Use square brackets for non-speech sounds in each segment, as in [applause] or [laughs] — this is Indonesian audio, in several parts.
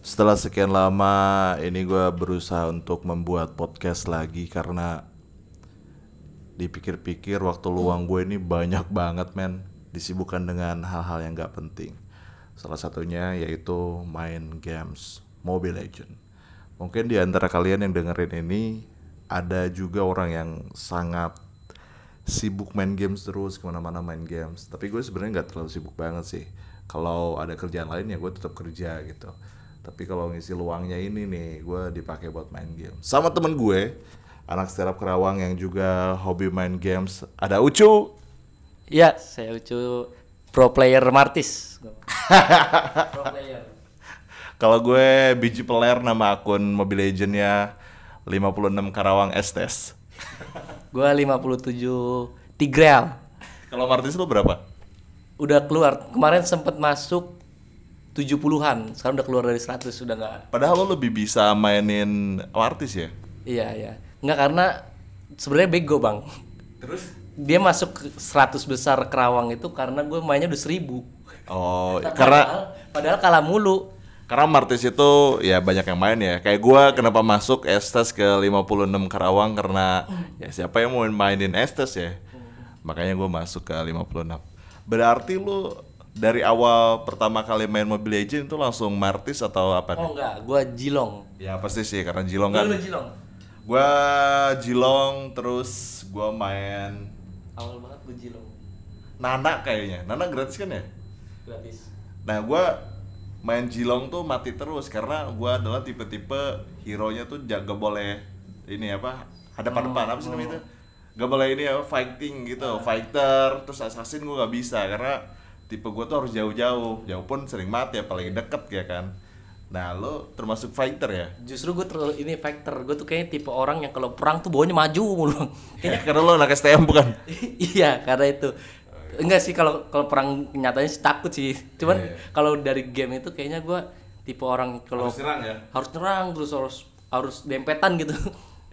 Setelah sekian lama ini gue berusaha untuk membuat podcast lagi karena dipikir-pikir waktu luang gue ini banyak banget men disibukkan dengan hal-hal yang gak penting. Salah satunya yaitu main games Mobile Legend. Mungkin di antara kalian yang dengerin ini ada juga orang yang sangat sibuk main games terus ke mana-mana main games. Tapi gue sebenarnya nggak terlalu sibuk banget sih. Kalau ada kerjaan lain ya gue tetap kerja gitu. Tapi kalau ngisi luangnya ini nih gue dipakai buat main game. Sama temen gue anak stand Kerawang yang juga hobi main games. Ada Ucu. Iya, saya Ucu pro player Martis. pro player. Kalau gue biji peler nama akun Mobile Legendnya 56 Karawang Estes. gue 57 Tigreal. Kalau Martis lu berapa? Udah keluar. Kemarin sempet masuk 70-an. Sekarang udah keluar dari 100 sudah nggak. Padahal lo lebih bisa mainin Martis ya? Iya, iya. Nggak karena sebenarnya bego, Bang. Terus? Dia masuk ke 100 besar Kerawang itu karena gue mainnya udah 1000. Oh, padahal, karena padahal kalah mulu. Karena Martis itu ya banyak yang main ya. Kayak gua kenapa masuk Estes ke 56 Karawang karena ya siapa yang mau mainin Estes ya. Makanya gua masuk ke 56. Berarti lu dari awal pertama kali main Mobile Legends itu langsung Martis atau apa nih? Oh enggak, gua Jilong. Ya pasti sih karena Jilong kan. Lu Jilong. Gua Jilong terus gua main awal banget gua Jilong. Nana kayaknya. Nana gratis kan ya? Gratis. Nah, gua main Jilong tuh mati terus karena gua adalah tipe-tipe hero nya tuh jaga boleh ini apa hadapan-depan apa sih namanya itu gak boleh ini apa fighting gitu uh. fighter terus assassin gua gak bisa karena tipe gua tuh harus jauh-jauh. Jauh pun sering mati apalagi deket ya kan. Nah lo termasuk fighter ya? Justru gue terlalu ini fighter. Gue tuh kayaknya tipe orang yang kalau perang tuh bawanya maju mulu. Kayaknya [laughs] karena lo anak STM bukan? [laughs] Iya karena itu. Enggak sih kalau kalau perang nyatanya sih takut sih. Cuman yeah, yeah. kalau dari game itu kayaknya gue tipe orang kalau harus nyerang ya? harus nyerang terus harus harus dempetan gitu.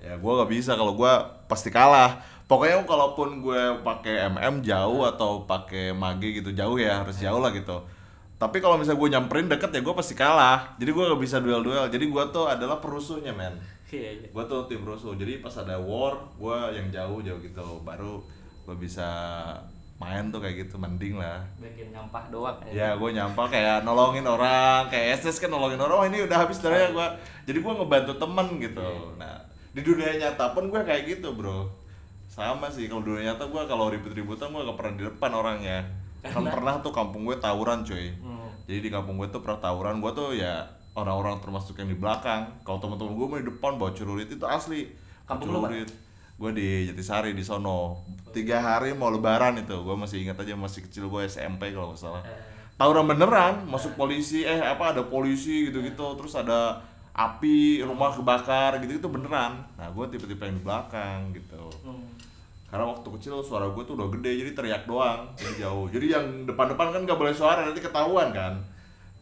Ya gue gak bisa. Kalau gue pasti kalah pokoknya kalaupun gue pakai mm jauh atau pakai mage gitu jauh ya harus jauh lah gitu. Tapi kalau misalnya gue nyamperin deket ya gue pasti kalah. Jadi gue gak bisa duel duel jadi gue tuh adalah perusuhnya men. Iya, iya. gue tuh tim rusuh. Jadi pas ada war gue yang jauh jauh gitu. Baru gue bisa main tuh kayak gitu mending lah. Bikin nyampah doang ya. Gue nyampah kayak nolongin orang. Kayak SS kan nolongin orang oh ini udah habis dari ya gue jadi gue ngebantu temen gitu. Yeah. nah di dunia nyata pun gue kayak gitu bro sama sih kalau dunia nyata gue kalau ribut-ributan gue gak pernah di depan orangnya. Kan pernah tuh kampung gue tawuran cuy. Hmm. jadi di kampung gue tuh pernah tawuran gue tuh ya orang-orang termasuk yang di belakang. Kalau teman-teman gue mau di depan bawa celurit itu asli. Kampung celurit. Gue di Jatisari di sono. Tiga hari mau lebaran itu gue masih ingat aja masih kecil gue SMP kalau nggak salah. Eh. tawuran beneran masuk polisi eh apa ada polisi gitu gitu terus ada api rumah kebakar gitu itu beneran. Nah gue tipe-tipe yang di belakang gitu. Hmm. Karena waktu kecil suara gue tuh udah gede jadi teriak doang jadi jauh. Jadi yang depan-depan kan nggak boleh suara nanti ketahuan kan.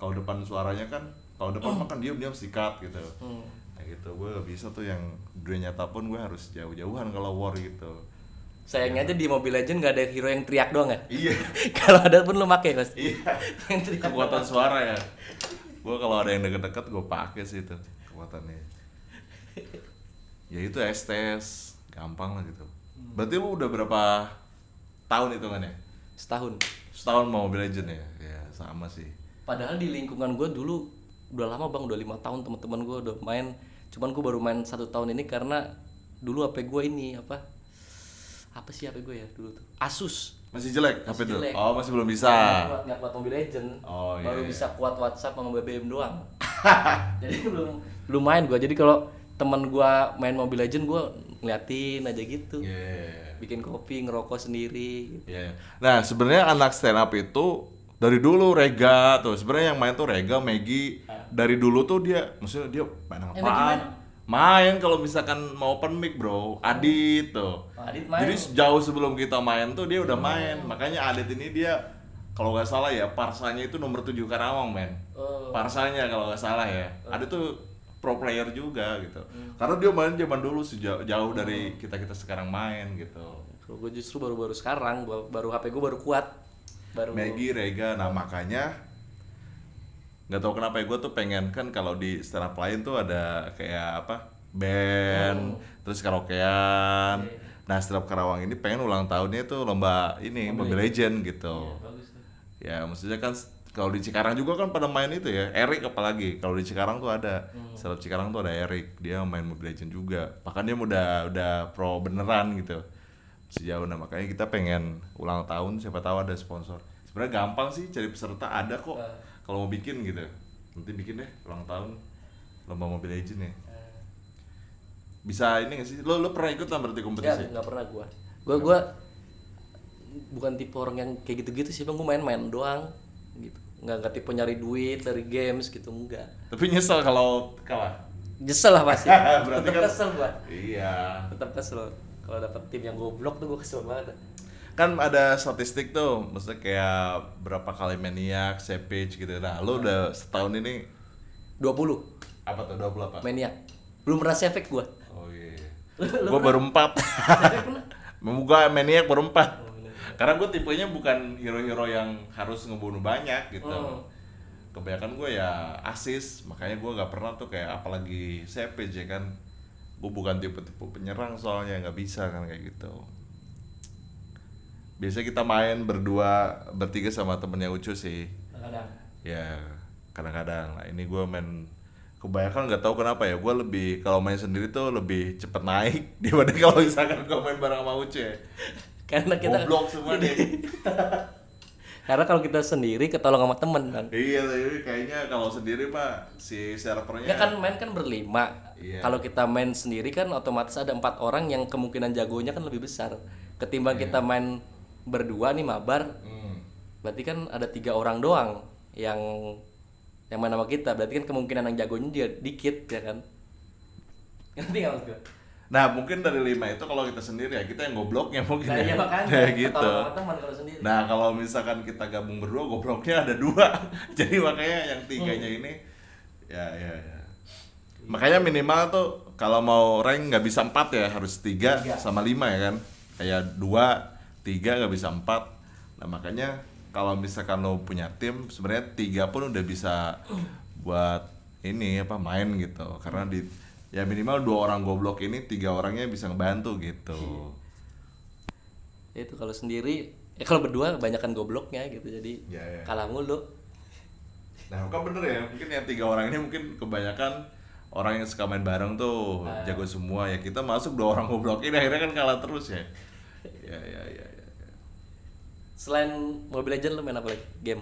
Kalau depan suaranya kan kalau depan makan diam diam sikat gitu. Hmm. Gitu gue gak bisa tuh yang dunia nyata pun gue harus jauh-jauhan kalau war gitu. Sayangnya ya. aja di Mobile Legend gak ada hero yang teriak doang ya? Iya. [laughs] Kalau ada pun lu pakai mas. Iya. [laughs] Yang teriak. Kekuatan suara ya. Gue kalau ada yang deket-deket gue pakai sih itu kekuatannya. Ya itu estes gampang lah gitu berarti lu udah berapa tahun itu kan ya setahun. Setahun mau Mobile Legend ya? Ya sama sih. Padahal di lingkungan gue dulu udah lama bang udah lima tahun teman-teman gue udah main. Cuman gue baru main satu tahun ini karena dulu HP gue ini apa? Apa sih HP gue ya dulu tuh? Asus. Masih jelek HP dulu oh masih belum bisa. Nggak kuat, nggak kuat Mobile Legend oh, iya, baru iya. bisa kuat WhatsApp sama BBM doang. [laughs] Jadi belum belum main gue jadi kalau teman gue main Mobile Legend gue ngeliatin aja gitu yeah. bikin kopi ngerokok sendiri gitu. yeah. nah sebenarnya anak stand up itu dari dulu Rega tuh sebenarnya yang main tuh Rega Megi dari dulu tuh dia maksudnya dia main apa? Eh, main kalau misalkan mau open mic bro Adit tuh oh, Adit main. jadi jauh sebelum kita main tuh dia udah main oh. makanya Adit ini dia kalau nggak salah ya parsanya itu nomor 7 Karawang men oh. parsanya kalau nggak salah ya. Adit tuh pro player juga gitu. Hmm. karena dia main zaman dulu sejauh jauh oh. dari kita kita sekarang main gitu. Kalau gue justru baru-baru sekarang baru HP gue baru kuat. Baru Maggie Rega nah makanya nggak tahu kenapa ya gue tuh pengen kan kalau di stand up lain tuh ada kayak apa band terus karaokean. Nah stand up Karawang ini pengen ulang tahunnya tuh lomba ini Mobile Legend gitu. Bagus tuh. ya maksudnya kan kalau di Cikarang juga kan pada main itu ya Erik apalagi. Kalau di Cikarang tuh ada. Stand up Cikarang tuh ada Erik dia main Mobile Legend juga. Bahkan dia udah udah pro beneran gitu sejauh nah makanya kita pengen ulang tahun siapa tahu ada sponsor. Sebenarnya gampang sih cari peserta ada kok. Ah. kalau mau bikin gitu. Nanti bikin deh ulang tahun lomba Mobile Legend ya bisa ini gak sih? Lo lo pernah ikut lah berarti ya kompetisi nggak pernah gua. Gua gua bukan tipe orang yang kayak gitu-gitu sih bang. Gua main-main doang gitu nggak nggak tipe nyari duit dari games gitu enggak. Tapi nyesel kalau kalah. Nyesel lah pasti. [laughs] Berarti tetap kan- kesel gua. iya. Tetap kesel. Kalau dapet tim yang goblok tuh gua kesel banget. Kan ada statistik tuh maksudnya kayak berapa kali maniak, savage gitu. Nah lo udah setahun ini 20 apa tuh 20 apa? maniak. Belum pernah efek gua. Oh iya. Lu- [laughs] lu gua baru empat. [laughs] Gua maniak baru empat. Oh. Karena gue tipenya bukan hero-hero yang harus ngebunuh banyak gitu. Oh. kebanyakan gue ya asis makanya gue gak pernah tuh kayak apalagi ya kan. Gue bukan tipe-tipe penyerang soalnya nggak bisa kan kayak gitu. Biasanya kita main berdua bertiga sama temennya Ucu sih. Kadang ya kadang-kadang. Nah ini gue main kebanyakan nggak tahu kenapa ya gue lebih kalau main sendiri tuh lebih cepet naik [laughs] dibanding kalau misalkan gue main bareng sama Ucu ya karena kita goblok semua deh [laughs] karena kalau kita sendiri ketolong sama temen kan iya tapi kayaknya kalau sendiri mah si servernya ya kan main kan berlima. Iya. kalau kita main sendiri kan otomatis ada empat orang yang kemungkinan jagonya kan lebih besar. Ketimbang kita main berdua nih mabar Hmm. berarti kan ada tiga orang doang yang yang main sama kita. Berarti kan kemungkinan yang jagonya dia dikit ya kan? Ngerti nggak maksud gue nah mungkin dari lima itu kalau kita sendiri ya kita yang gobloknya [laughs] mungkin nah ya. iya makanya. Kayak gitu. Teman kalau sendiri. Nah kalau misalkan kita gabung berdua gobloknya ada dua. [laughs] Jadi makanya yang tiganya Hmm. ini ya ya ya. Makanya minimal tuh kalau mau rank nggak bisa empat ya harus tiga Tiga. sama lima ya kan? Kayak dua tiga nggak bisa empat. Nah makanya kalau misalkan lo punya tim sebenarnya tiga pun udah bisa [clears throat] buat ini apa main gitu. Karena di ya minimal dua orang goblok ini tiga orangnya bisa ngebantu gitu Ya itu kalau sendiri ya kalau berdua kebanyakan gobloknya gitu jadi Ya, ya. kalah mulu Nah, kan bener ya, mungkin yang tiga orang ini mungkin kebanyakan orang yang suka main bareng tuh jago semua ya kita masuk dua orang goblok ini akhirnya kan kalah terus ya. Ya ya ya. ya. selain Mobile Legends lu main apa lagi game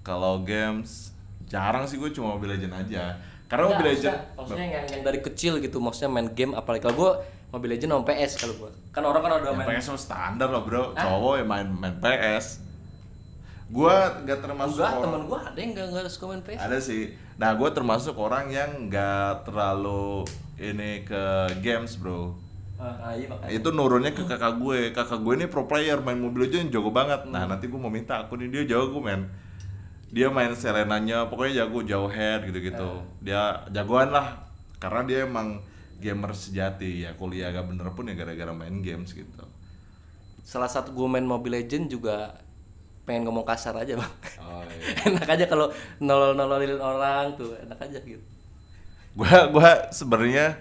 Kalau games jarang sih gue cuma Mobile Legend aja. Karena Nggak, Mobile maksudnya- Legend maksudnya yang, yang dari kecil gitu maksudnya main game apalagi kalau gua Mobile Legends sama PS kalau gua kan orang kan udah ya, main PS standar loh bro, cowok yang main main PS. Gua nggak termasuk enggak orang- temen gua ada yang enggak enggak suka main PS Ada sih. Nah, gue termasuk orang yang nggak terlalu ini ke games bro. ah, iya makanya itu nurunnya ke kakak gue kakak gue ini pro player main mobil aja jago banget Hmm. nah nanti gue mau minta aku nih dia jago men dia main serenanya pokoknya jago jauh head gitu gitu Hmm. dia jagoan lah karena dia emang gamer sejati. Ya kuliah agak bener pun ya gara-gara main games gitu. Salah satu gua main Mobile Legends juga pengen ngomong kasar aja bang. Oh, iya. [laughs] enak aja kalau nolol nololin orang tuh enak aja gitu. Gue gue sebenarnya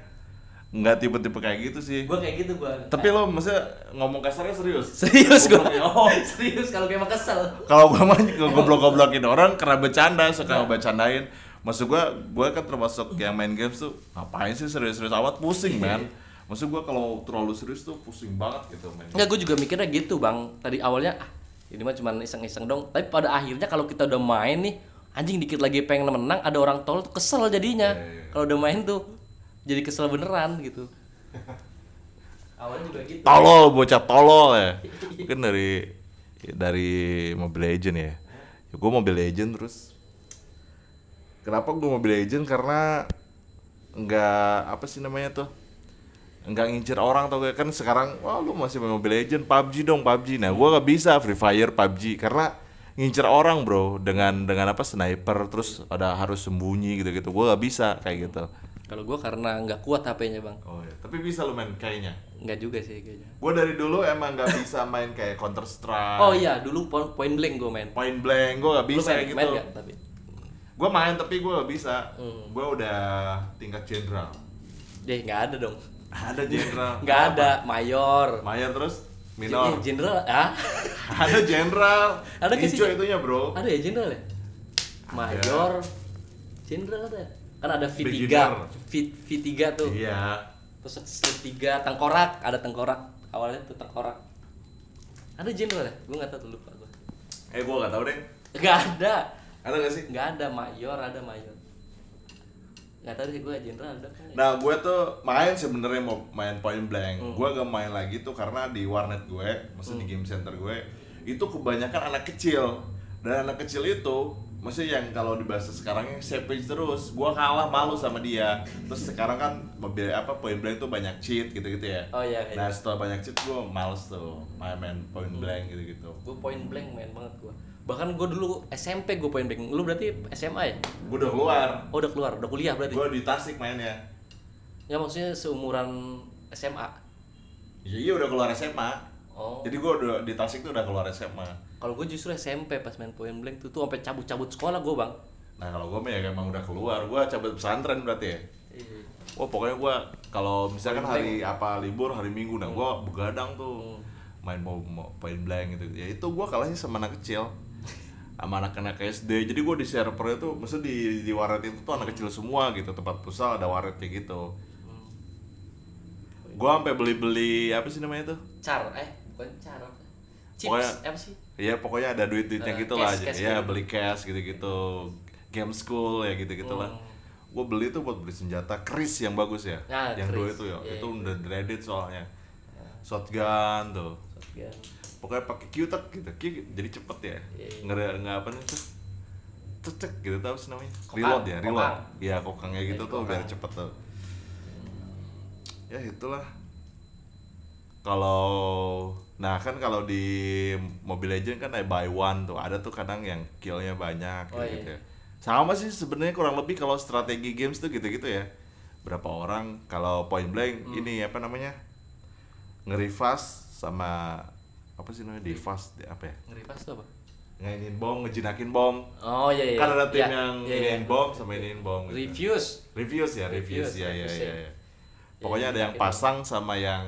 nggak tipe-tipe kayak gitu sih. Gua kayak gitu gua. Tapi lo maksudnya ngomong kasarnya serius? Serius ya. [laughs] oh serius kalau kayak mah kesel. Kalau gue mah goblok-goblokin orang karena bercanda suka ngebacandain maksud gue gue kan termasuk yang main games tuh ngapain sih serius-serius amat? Pusing man. Maksud gue kalau terlalu serius tuh pusing banget gitu main Enggak, gue juga mikirnya gitu bang. Tadi awalnya ah, ini mah cuma iseng-iseng dong. Tapi pada akhirnya kalau kita udah main nih, anjing dikit lagi pengen menang, ada orang tol tuh kesel jadinya. Iya, iya. Kalau udah main tuh jadi kesel beneran gitu. [laughs] awalnya juga gitu. tolol bocah tolol ya. Mungkin dari dari Mobile Legend ya, ya gue Mobile Legend terus. Kenapa gue Mobile Legend? Karena nggak apa sih namanya tuh? Nggak ngincer orang tau kan sekarang wah lu masih main Mobile Legend PUBG dong PUBG nah gue gak bisa Free Fire PUBG karena ngincer orang bro dengan dengan apa sniper terus ada harus sembunyi gitu gitu gue gak bisa kayak gitu Kalau gue karena nggak kuat HP-nya bang. oh ya tapi bisa lu main kayaknya Nggak juga sih kayaknya. gue dari dulu emang gak bisa main kayak Counter Strike Oh iya, dulu point, blank gue main. point blank gue gak Lu bisa main, kayak main gitu nggak? tapi Gue main tapi gue gak bisa. Hmm. Gue udah tingkat jenderal. deh nggak ada dong Ada jenderal. [laughs] nggak ada mayor Mayor terus minor. Eh, jenderal ah [laughs] ada jenderal. Ada ke itunya bro. ada ya jenderal ya mayor jenderal ada kan ada V3 Beginner. V, V3 tuh Iya. terus slip 3 tengkorak ada tengkorak awalnya tuh tengkorak ada jenderal ya gue nggak tahu tuh lupa gue Eh gue gak tau deh. nggak ada Ada gak sih? nggak ada mayor ada mayor nggak tahu sih gue jenderal ada kan Nah gue tuh main sebenarnya mau main point blank. Hmm. Gue gak main lagi tuh karena di warnet gue, maksudnya di game center gue, itu kebanyakan anak kecil. Dan anak kecil itu, maksudnya yang kalau di bahasa sekarangnya savage terus. Gue kalah malu sama dia. Terus sekarang kan mobil apa point blank tuh banyak cheat gitu-gitu ya. Oh, iya, iya. Nah setelah banyak cheat gue males tuh main-main point Hmm. blank gitu-gitu. gue point blank main banget gue bahkan gue dulu SMP gue point blank lu berarti SMA ya Gue udah keluar. oh udah keluar udah kuliah berarti Gue di Tasik mainnya. ya maksudnya seumuran SMA Iya iya udah keluar SMA. oh Jadi gue udah di Tasik tuh udah keluar SMA. Kalau gue justru SMP pas main point blank tuh tuh sampai cabut-cabut sekolah gue bang Nah kalau gue mah ya emang udah keluar, gue cabut pesantren berarti ya. Iya. Wah pokoknya gue kalau misalkan hari apa libur hari minggu, nah gue begadang tuh main mau, mau point blank gitu. Ya itu gue kalahnya sama anak kecil, [laughs] sama anak-anak SD. Jadi gue di servernya tuh, maksudnya di di warnet itu tuh anak kecil semua gitu. Tempat pusat ada warnetnya gitu. Gue sampai beli-beli apa sih namanya tuh? car eh bukan car apa chips Pokoknya- apa sih Iya pokoknya ada duit-duitnya Eh, gitu cash, lah cash ya gitu. beli cash gitu-gitu. Game school ya gitu-gitu lah Hmm. gue beli tuh buat beli senjata Chris yang bagus ya Nah, yang dua itu ya. Iya, itu iya. udah dreaded soalnya. Shotgun tuh. Shotgun. pokoknya pakai Q-tech gitu. Q jadi cepet ya. Iya, iya. nggak apa nih tuh? Cek gitu tau sih namanya? Kokang, reload ya reload. Kokang. iya kokangnya gitu Iya, tuh biar kokang. cepet tuh. Ya itulah. Kalau nah kan kalau di Mobile Legend kan ada buy one tuh ada tuh kadang yang killnya banyak Oh, gitu, iya. ya sama sih sebenarnya kurang lebih kalau strategi games tuh gitu-gitu ya berapa orang kalau point blank Hmm. ini apa namanya nge-refast sama apa sih namanya defast apa ya ngeri pas tuh apa ngainin bom ngejinakin bom oh iya iya kan ada tim Iya, yang iya, iya. iniin bom sama iniin bom gitu. reviews reviews ya reviews, Reviews, ya ya ya, ya. ya. pokoknya ada yang jinakin pasang sama yang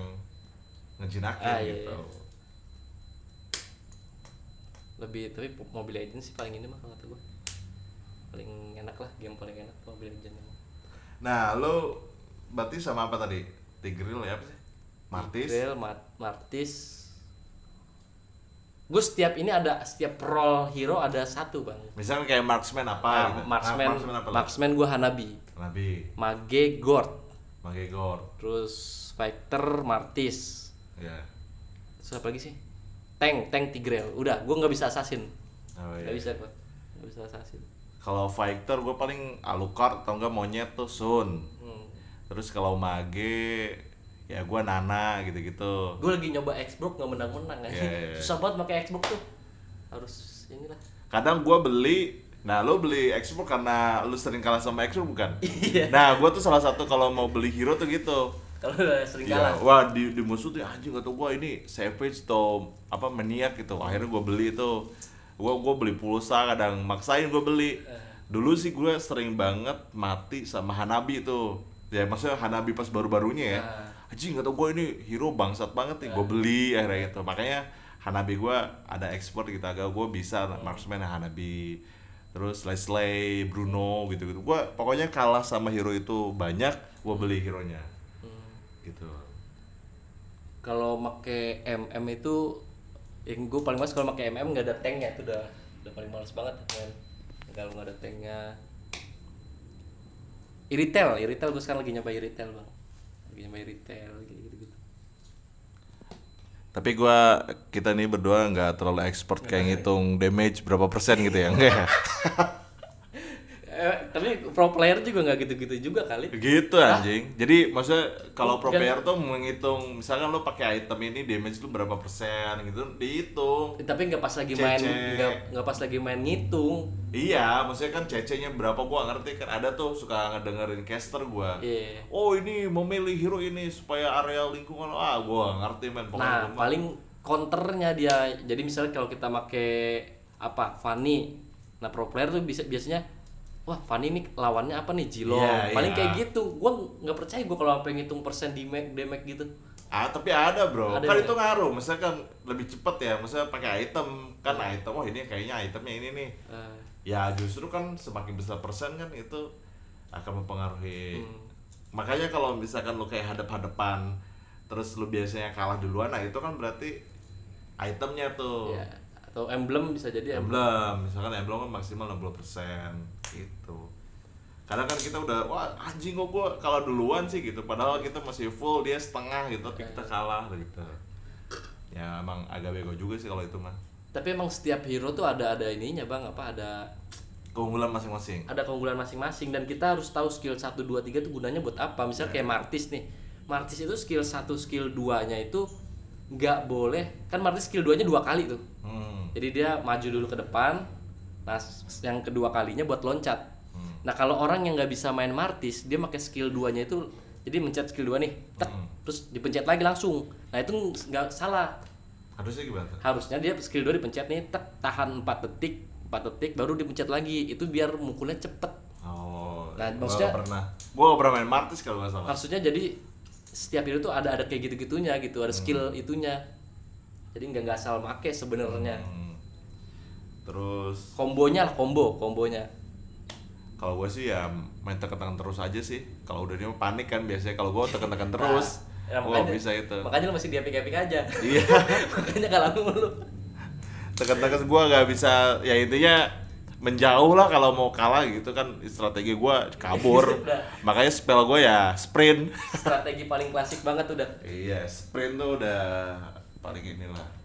ngejinakin Ah, iya, gitu iya. Lebih tapi Mobile Legends sih paling ini mah kalau kata gue paling enak lah game paling enak Mobile Legends emang. nah lo berarti sama apa tadi? Tigril ya apa sih? Martis? Tigreal, Mar- Martis. Gue setiap ini ada setiap role hero ada satu bang. Misalnya kayak marksman apa Nah, gitu. Marksman Nah, marksman apa marksman gue Hanabi. Nabi Mage Gord. Magegor terus fighter Martis. Ya terus apa lagi sih tank tank Tigreal udah gue nggak bisa assassin. Oh, iya. bisa gue nggak bisa assassin. Kalau fighter gue paling Alucard atau enggak monyet tuh Sun. Hmm. terus kalau mage ya gue Nana gitu-gitu. Gue lagi nyoba Xbox nggak menang-menang Iya, iya, iya. susah banget pakai Xbox tuh. Harus inilah. Kadang gua beli nah lo beli Xbox karena lu sering kalah sama Xbox bukan? [laughs] Iya. nah gua tuh salah satu kalau mau beli hero tuh gitu kalau sering Iya, kalah. Wah di, di musuh tuh anjing kata gua ini savage atau apa maniak gitu. Akhirnya gua beli itu gua gua beli pulsa kadang maksain gua beli. Dulu sih gua sering banget mati sama Hanabi tuh. Ya maksudnya Hanabi pas baru-barunya ya. Ah. anjing kata gua ini hero bangsat banget nih. Gua beli akhirnya gitu. Makanya Hanabi gua ada ekspor gitu. Agak gua bisa marksman Hanabi. Terus Leslie Bruno gitu gitu gua pokoknya kalah sama hero itu banyak gua beli hero nya gitu. Kalau make MM itu yang gue paling males kalau make MM nggak ada tanknya itu udah udah paling males banget men. Kalau nggak ada tanknya. Iritel, Iritel gue sekarang lagi nyoba Iritel bang. Lagi nyoba Iritel gitu gitu, -gitu. Tapi gua kita nih berdua nggak terlalu expert kayak ngitung damage berapa persen gitu ya enggak ya? [laughs] Eh, tapi pro player juga nggak gitu-gitu juga kali gitu anjing. Jadi maksudnya kalau pro player tuh menghitung misalkan lo pakai item ini damage lu berapa persen gitu dihitung. tapi nggak pas lagi main Cece. nggak nggak pas lagi main ngitung Iya, maksudnya kan CC-nya berapa gua ngerti kan ada tuh suka ngedengerin caster gua. Iya. Oh, ini memilih hero ini supaya area lingkungan ah gua ngerti men pokoknya. Nah, gua mah- paling counternya dia. Jadi misalnya kalau kita make apa Fanny, nah pro player tuh bisa biasanya wah Fanny ini lawannya apa nih Jilo Iya, paling iya. kayak gitu gue nggak percaya gue kalau sampai ngitung persen di damage damage gitu Ah, tapi ada bro. Ada kan ya? itu ngaruh. Misalnya kan lebih cepet ya. Misalnya pakai item kan item. Oh ini kayaknya itemnya ini nih. Eh, Ya justru kan semakin besar persen kan itu akan mempengaruhi. Makanya kalau misalkan lu kayak hadap-hadapan terus lu biasanya kalah duluan, nah itu kan berarti itemnya tuh. ya atau emblem bisa jadi emblem Emblem, misalkan emblem kan maksimal 60% gitu. Kadang kan kita udah wah anjing kok gua kalah duluan sih gitu. Padahal kita masih full dia setengah gitu tapi kita kalah gitu. Ya emang agak bego juga sih kalau itu mah. tapi emang setiap hero tuh ada ada ininya bang apa ada Keunggulan masing-masing. ada keunggulan masing-masing dan kita harus tahu skill 1 2 3 itu gunanya buat apa. Misalnya kayak Martis nih. Martis itu skill 1 skill 2-nya itu nggak boleh kan Martis skill 2-nya dua kali tuh. Hmm. Jadi dia maju dulu ke depan. Nah, yang kedua kalinya buat loncat. Nah, kalau orang yang nggak bisa main Martis, dia pakai skill 2-nya itu jadi mencet skill 2 nih, tek, terus dipencet lagi langsung. Nah, itu nggak salah. Harusnya gimana? Harusnya dia skill 2 dipencet nih, tek, tahan 4 detik, 4 detik baru dipencet lagi. Itu biar mukulnya cepet. Oh. Nah, gua maksudnya- nggak pernah. Gua gak pernah main Martis kalau nggak salah. maksudnya jadi setiap hero tuh ada ada kayak gitu-gitunya gitu ada skill itunya jadi nggak nggak asal make sebenarnya Hmm. Terus kombonya lah combo kombonya. Kalau gue sih ya main tekan-tekan terus aja sih. Kalau udah dia panik kan biasanya. Kalau gue tekan-tekan terus. Ya, Gua nggak bisa itu. makanya lu masih di epic epic aja. Iya. [laughs] makanya kalah mulu. Tekan-tekan gue nggak bisa ya intinya menjauh lah kalau mau kalah gitu kan. Strategi gue kabur. [laughs] Makanya spell gue ya sprint. Strategi paling klasik banget udah. Iya sprint tuh udah paling inilah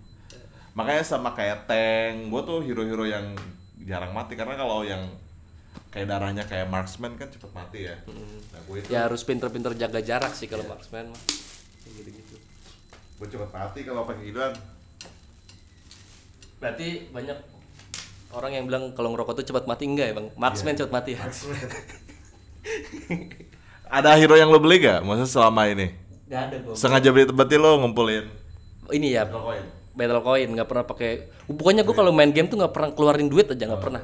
makanya sama kayak tank gue tuh hero-hero yang jarang mati karena kalau yang kayak darahnya kayak marksman kan cepet mati ya. Nah gue itu ya harus pinter-pinter jaga jarak sih kalau marksman mah. Gitu-gitu. Gue cepet mati kalau pakai gituan. Berarti banyak orang yang bilang kalau ngerokok tuh cepat mati enggak ya bang? Marksman cepat mati ya? [laughs] Ada hero yang lo beli gak maksudnya selama ini? Nggak ada gua. Sengaja beli berarti lo ngumpulin. Ini ya. Coin? Battle coin nggak pernah pakai pokoknya gua kalau main game tuh nggak pernah keluarin duit aja nggak pernah.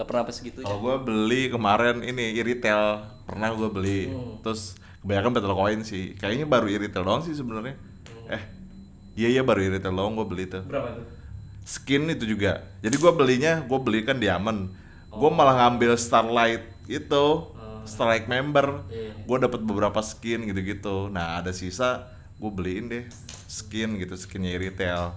nggak pernah apa segitu Kalau gue beli kemarin ini iritel pernah gue beli. Terus kebanyakan battle coin sih. Kayaknya baru iritel doang sih sebenarnya. Eh iya iya baru iritel doang gue beli tuh. Berapa tuh? Skin itu juga. Jadi gue belinya gue beli kan diamond gue malah ngambil starlight itu starlight member. Iya. gue dapat beberapa skin gitu-gitu. Nah ada sisa gue beliin deh skin gitu skinnya iritel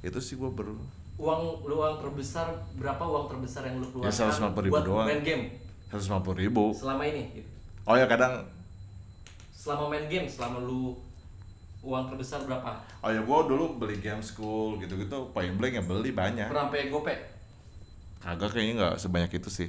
itu sih gue baru uang lu uang terbesar berapa uang terbesar yang lu Ya, keluarkan 150 ribu buat doang. main game 150 ribu selama ini gitu. oh ya kadang selama main game selama lu uang terbesar berapa Oh ya gua dulu beli game school gitu-gitu point blank ya beli banyak. pernah sampai gope Kagak kayaknya nggak sebanyak itu sih.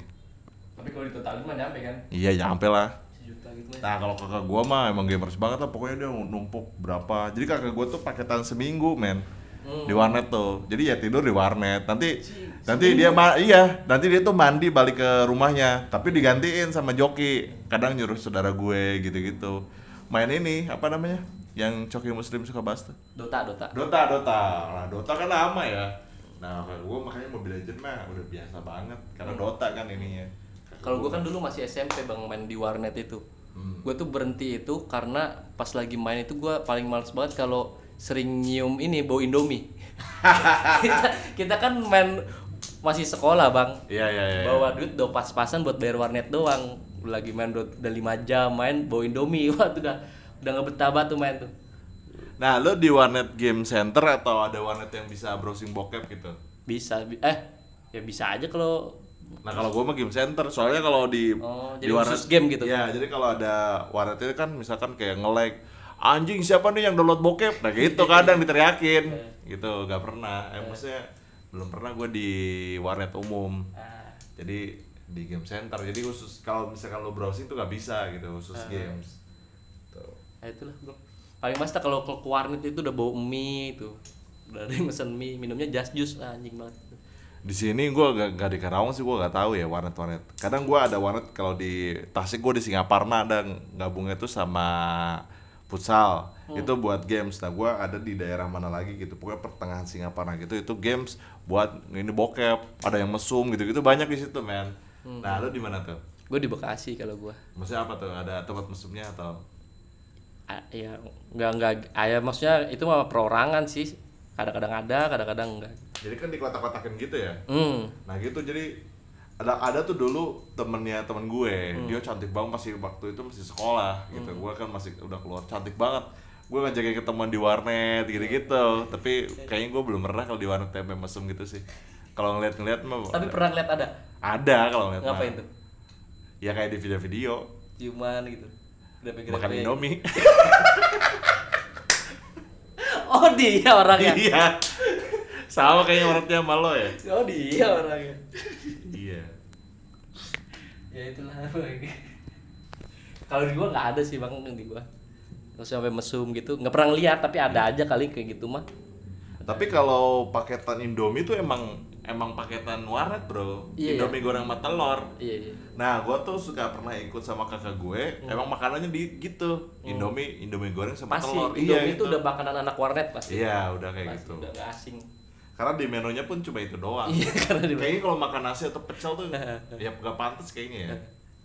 tapi kalau ditotalin mah nyampe kan Iya nyampe lah. Gitu mah Nah kalau kakak gua mah emang gamers banget lah pokoknya dia numpuk berapa. Jadi kakak gua tuh paketan seminggu men di warnet tuh. Jadi ya tidur di warnet. Nanti nanti dia ma iya nanti dia tuh mandi balik ke rumahnya. Tapi digantiin sama joki. Kadang nyuruh saudara gue gitu-gitu. Main ini apa namanya? Yang coki muslim suka bahas tuh. Dota Dota Dota, Dota. Nah, Dota kan lama ya. Nah, gue makanya Mobile Legend mah udah biasa banget karena Dota kan ininya. Kalau gua kan dulu masih SMP bang main di warnet itu. Gue tuh berhenti itu karena pas lagi main itu gua paling males banget kalau sering nyium ini bau indomie. [laughs] Kita, kita kan main masih sekolah bang. Iya, iya, iya. bawa duit do pas-pasan buat bayar warnet doang. Lagi main do- udah lima jam main bawa indomie. [laughs] Wah tuh udah udah nggak betah banget tuh main tuh. Nah, lo di warnet game center atau ada warnet yang bisa browsing bokep gitu? bisa bi- eh ya bisa aja kalau Nah, kalau gue mah game center, soalnya kalau di Oh, di khusus game gitu? Ya, jadi kalau ada warnet itu kan misalkan kayak nge-lag anjing siapa nih yang download bokep? Nah, gitu kadang diteriakin. [laughs] gitu, gak pernah. Eh, maksudnya belum pernah gue di warnet umum. ah, jadi di game center jadi khusus kalau misalkan lo browsing tuh nggak bisa gitu khusus Ah. games tuh ya itulah bro paling mas kalau ke warnet itu udah bau mie itu udah ada yang mesen mie minumnya just juice ah, anjing banget di sini gue gak, gak di Karawang sih gue gak tahu ya warnet warnet kadang gue ada warnet kalau di Tasik gue di Singaparna ada gabungnya tuh sama futsal. Itu buat games. Nah gue ada di daerah mana lagi gitu. Pokoknya pertengahan Singaparna gitu itu games buat ini bokep ada yang mesum gitu gitu banyak di situ men. Nah lu di mana tuh? Gue di Bekasi kalau gue maksudnya apa tuh? Ada tempat mesumnya atau? Ah, ya nggak nggak ya maksudnya itu mah perorangan sih kadang-kadang ada kadang-kadang enggak. Jadi kan di kotak-kotakin gitu ya? Hmm. Nah gitu. Jadi ada ada tuh dulu temennya temen gue. Dia cantik banget masih waktu itu masih sekolah gitu. Gue kan masih udah keluar cantik banget. Gue ngajakin ketemuan di warnet gitu gitu tapi kayaknya gue belum pernah kalau di warnet tempe mesum gitu sih. Kalau ngeliat-ngeliat mah tapi pernah ngeliat ada? Ada kalau ngeliat ngapain tuh? Ya kayak di video-video. Ciuman gitu. Makan indomie [laughs] oh dia orangnya? Iya. Sama kayaknya warnetnya sama lo ya? Oh dia orangnya. Iya. Ya itulah kalau di gua nggak ada sih bang di gua. Terus sampai mesum gitu. Nggak pernah lihat tapi ada aja kali kayak gitu mah Tapi kalau paketan Indomie tuh emang emang paketan warnet bro. Iya, Indomie goreng sama telur. iya iya Nah, gue tuh suka pernah ikut sama kakak gue. Emang makanannya di gitu. Indomie, Indomie goreng sama pasti telur. Indomie itu gitu. udah makanan anak warnet pasti Iya, udah kayak pasti gitu. udah asing Karena di menunya pun cuma itu doang. iya [laughs] karena di Kayaknya kalau makan nasi atau pecel tuh [laughs] ya gak pantas kayaknya ya.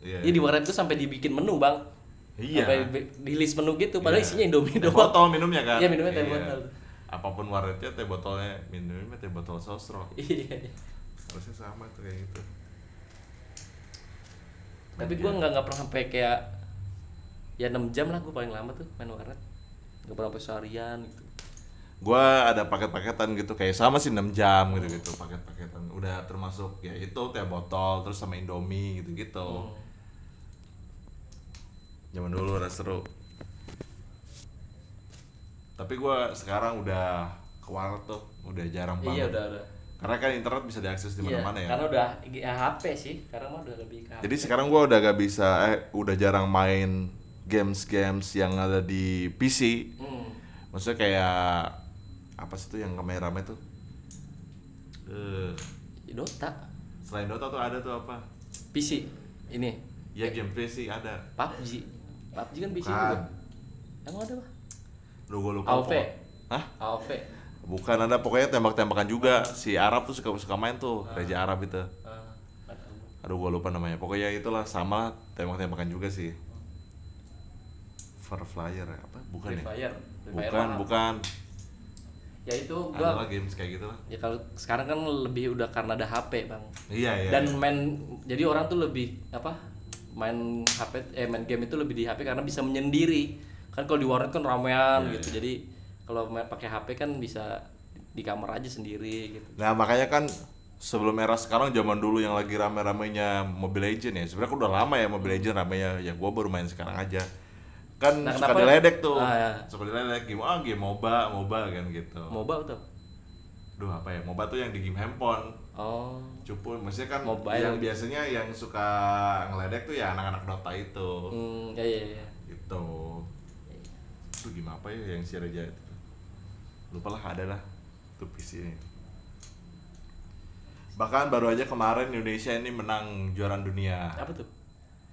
Iya. Iya di warnet itu sampai dibikin menu bang Iya. sampai di- list menu gitu padahal Iya. isinya Indomie doang botol minumnya kan? Iya, minumnya teh botol. Apa pun warnetnya teh botolnya minumnya teh botol sosro. [laughs] iya iya. Harusnya sama tuh kayak gitu. tapi gua nggak nggak pernah sampai kayak ya 6 jam lah gua paling lama tuh main warnet nggak pernah sampai seharian gitu gua ada paket-paketan gitu kayak sama sih 6 jam gitu gitu paket-paketan udah termasuk ya itu teh botol terus sama indomie gitu gitu Hmm. zaman dulu udah seru tapi gua sekarang udah ke warnet tuh udah jarang iya banget. udah udah. Karena kan internet bisa diakses di Iya, mana-mana ya. karena udah ya, HP sih sekarang mah udah lebih ke HP. jadi sekarang gua udah gak bisa eh udah jarang main games-games yang ada di PC hmm. maksudnya kayak apa sih tuh yang rame-rame tuh? Eh. Ya, Dota. Selain Dota tuh ada tuh apa? PC ini. Ya game PC ada. PUBG PUBG kan PC Bukan. juga? Emang ada pak lu gue lupa AOV Hah? AOV bukan ada pokoknya tembak-tembakan juga. Si Arab tuh suka suka main tuh Raja Arab itu. Ah, aduh gue lupa namanya. Pokoknya itulah sama tembak-tembakan juga sih. Far Flyer ya apa? Bukan Free ya? Fire Free Fire bukan bukan. Ya itu gua lah games kayak gitu lah. Ya kalau sekarang kan lebih udah karena ada HP bang. Iya iya dan iya. main jadi orang tuh lebih apa? Main HP eh main game itu lebih di HP karena bisa menyendiri kan kalau di warnet kan ramean Iya, gitu jadi kalau main pakai HP kan bisa di kamar aja sendiri gitu. Nah makanya kan sebelum era sekarang zaman dulu yang lagi rame-ramenya Mobile Legend ya sebenarnya udah lama ya Mobile Legend ramenya ya gua baru main sekarang aja. Kan Nah, suka kenapa- diledek tuh. Ah, ya. suka diledek game ah game MOBA MOBA kan gitu. MOBA tuh Duh apa ya? MOBA tuh yang di game handphone. Oh. Cupu maksudnya kan Mobile. yang biasanya yang suka ngeledek tuh ya anak-anak Dota itu. Hmm, ya ya ya gitu tuh gimana apa ya yang si Reja itu? Lupa lah ada lah tuh PC ini. Bahkan baru aja kemarin Indonesia ini menang juara dunia. Apa tuh?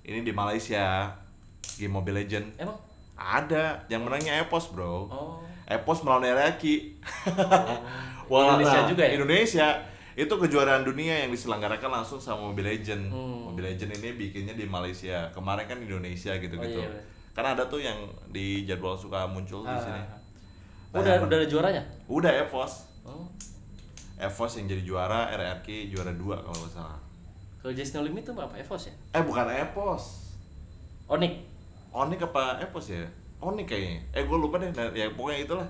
Ini di Malaysia game Mobile Legend emang? Ada yang menangnya Epos bro. Oh. Epos melawan Iraki [laughs] Indonesia juga ya? Indonesia. Itu kejuaraan dunia yang diselenggarakan langsung sama Mobile Legend Hmm. Mobile Legend ini bikinnya di Malaysia. Kemarin kan Indonesia gitu-gitu. Oh, iya, iya. Karena ada tuh yang di jadwal suka muncul di Ah, sini. Ah, ah. udah udah ada juaranya? Udah Evos oh. Evos yang jadi juara RRQ juara dua kalau nggak salah. Kalau Just No Limit tuh apa? Evos ya? Eh bukan Evos Onyx Onik. Apa Evos ya? Onik kayaknya. Eh gue lupa deh Nah, ya pokoknya itulah.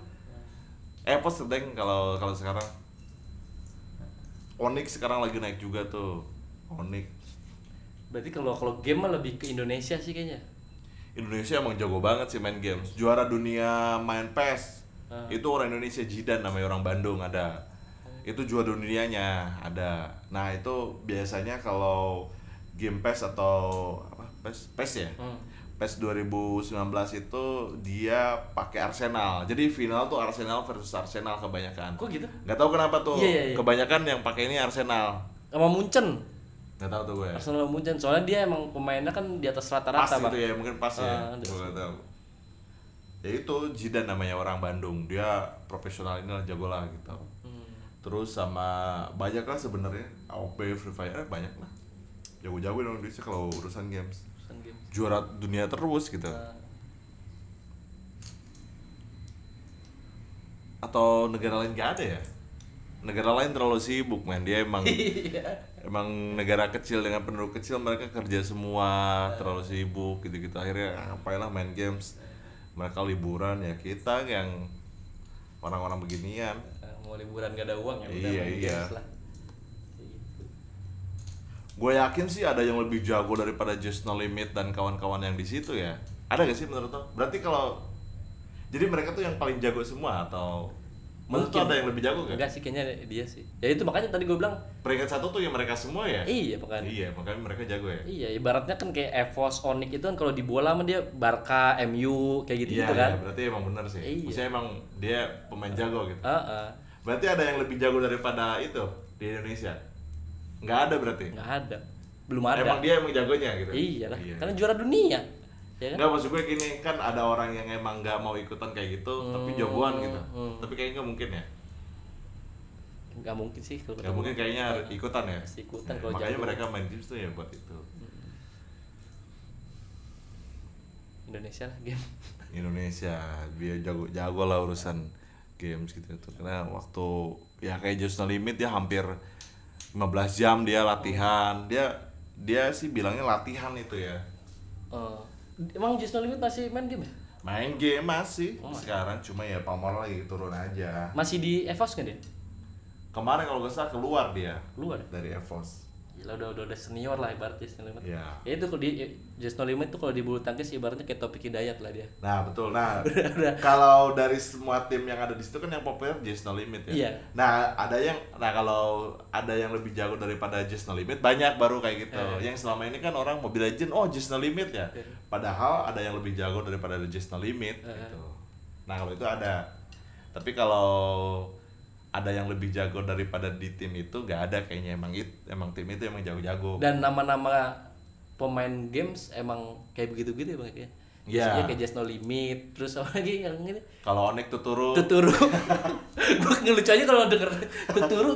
Evos sedang kalau kalau sekarang. Onyx sekarang lagi naik juga tuh. Onyx berarti kalau kalau game mah lebih ke Indonesia sih kayaknya Indonesia emang jago banget sih main games. Juara dunia main PES. Ah. itu orang Indonesia Jidan namanya orang Bandung ada. Itu juara dunianya ada. Nah itu biasanya kalau game PES atau apa? PES PES ya? Hmm. PES 2019 itu dia pakai Arsenal. Jadi final tuh Arsenal versus Arsenal kebanyakan. Kok gitu? Nggak tahu kenapa tuh. Iya, iya, iya. kebanyakan yang pakai ini Arsenal. Sama Munchen nggak tahu tuh gue Arsenal sama Munchen soalnya dia emang pemainnya kan di atas pas rata-rata bang gitu ya mungkin pas ya. Ah, gue nggak tahu. Ya itu Jidan namanya orang Bandung. Dia profesional ini lah jago lah gitu. Hmm. terus sama banyak lah sebenarnya. AOP Free Fire eh, banyak lah. Jago-jago dong Indonesia kalau urusan games. Urusan game. juara dunia terus gitu. Nah, atau negara lain gak ada ya? Negara lain terlalu sibuk man dia emang [laughs] Iya. Emang negara kecil dengan penduduk kecil mereka kerja semua terlalu sibuk gitu gitu akhirnya apalah main games mereka liburan ya kita yang orang-orang beginian Nah, mau liburan gak ada uang ya Iya, main iya. lah. Gitu. gue yakin sih ada yang lebih jago daripada Just No Limit dan kawan-kawan yang di situ ya ada gak sih menurut lo berarti kalau jadi mereka tuh yang paling jago semua atau menurut Mungkin. ada yang lebih jago gak Enggak sih kayaknya dia sih. Ya itu makanya tadi gue bilang peringkat satu tuh yang mereka semua ya iya makanya. iya makanya mereka jago ya Iya, ibaratnya kan kayak Evos, Onyx itu kan kalau di bola mah dia Barca, MU kayak gitu, Iya, gitu kan. iya, berarti emang benar sih. Iya. Maksudnya emang dia pemain jago gitu. Heeh. Berarti ada yang lebih jago daripada itu di Indonesia? Nggak ada berarti? Nggak ada. Belum ada. Emang dia emang jagonya gitu? Iya lah. Karena juara dunia. Ya kan? Nggak maksud gue gini, kan ada orang yang emang nggak mau ikutan kayak gitu, tapi jagoan gitu. hmm. Tapi kayaknya nggak mungkin ya. Nggak mungkin sih kalau Nggak mungkin kayaknya harus ikutan ya. Pasti ikutan Ya, kalau makanya jago. mereka main games tuh ya buat itu. Indonesia lah game. [laughs] Indonesia dia jago jago lah urusan games gitu tuh karena waktu ya kayak Just No Limit dia hampir 15 jam dia latihan dia dia sih bilangnya latihan itu ya Eh, emang Just No Limit masih main game ya? main game masih sekarang cuma ya pamor lagi turun aja Masih di Evos kan dia? kemarin kalau gak salah keluar dia Keluar. dari Evos Gila udah udah, udah senior lah ibaratnya Just No Limit. Iya. Ya itu kalau di Just No Limit tuh kalau di bulu tangkis ibaratnya kayak Topik Hidayat lah dia. Nah betul. Nah [laughs] kalau dari semua tim yang ada di situ kan yang populer Just No Limit ya. Iya. Nah ada yang, nah kalau ada yang lebih jago daripada Just No Limit banyak baru kayak gitu. Eh. Yang selama ini kan orang Mobile Legend, oh Just No Limit ya. Eh. Padahal ada yang lebih jago daripada Just No Limit Eh. gitu. Nah kalau itu ada. Tapi kalau ada yang lebih jago daripada di tim itu gak ada kayaknya emang it, emang tim itu emang jago-jago. Dan nama-nama pemain games emang kayak begitu-gitu ya Bang ya. Iya. Kayak Just No Limit, terus apa lagi yang ini Kalau Onek Tuturu, Tuturu. [laughs] Gue ngelucu aja kalau denger Tuturu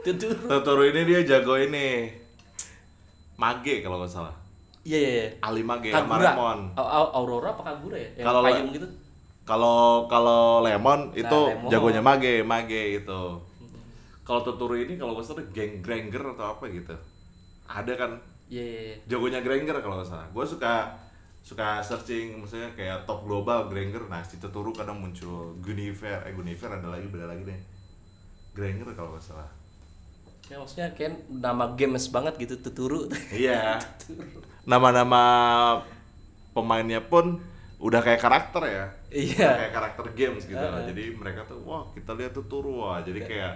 Tuturu. Tuturu ini dia jago ini. Mage kalau nggak salah. Iya iya iya. Ali Mage sama Kagura. Remon. Au- Aurora apa Kagura ya? Yang Kalau payung gitu. Kalau kalau Lemon itu Nah, Lemon. jagonya Mage, Mage itu. Kalau Tuturu ini kalau nggak salah geng Granger atau apa gitu. Ada kan Iya iya iya. jagonya Granger kalau nggak salah. Gue suka suka searching maksudnya kayak top global Granger. Nah, si Tuturu kadang muncul Gunifer, eh Gunifer ada lagi beda lagi deh. Granger kalau nggak salah. Ya maksudnya kan nama games banget gitu Tuturu. Iya. [laughs] Nama-nama pemainnya pun udah kayak karakter ya. Iya. Udah kayak karakter games gitu. Heeh. Jadi mereka tuh wah kita lihat tuh turu wah. Jadi kayak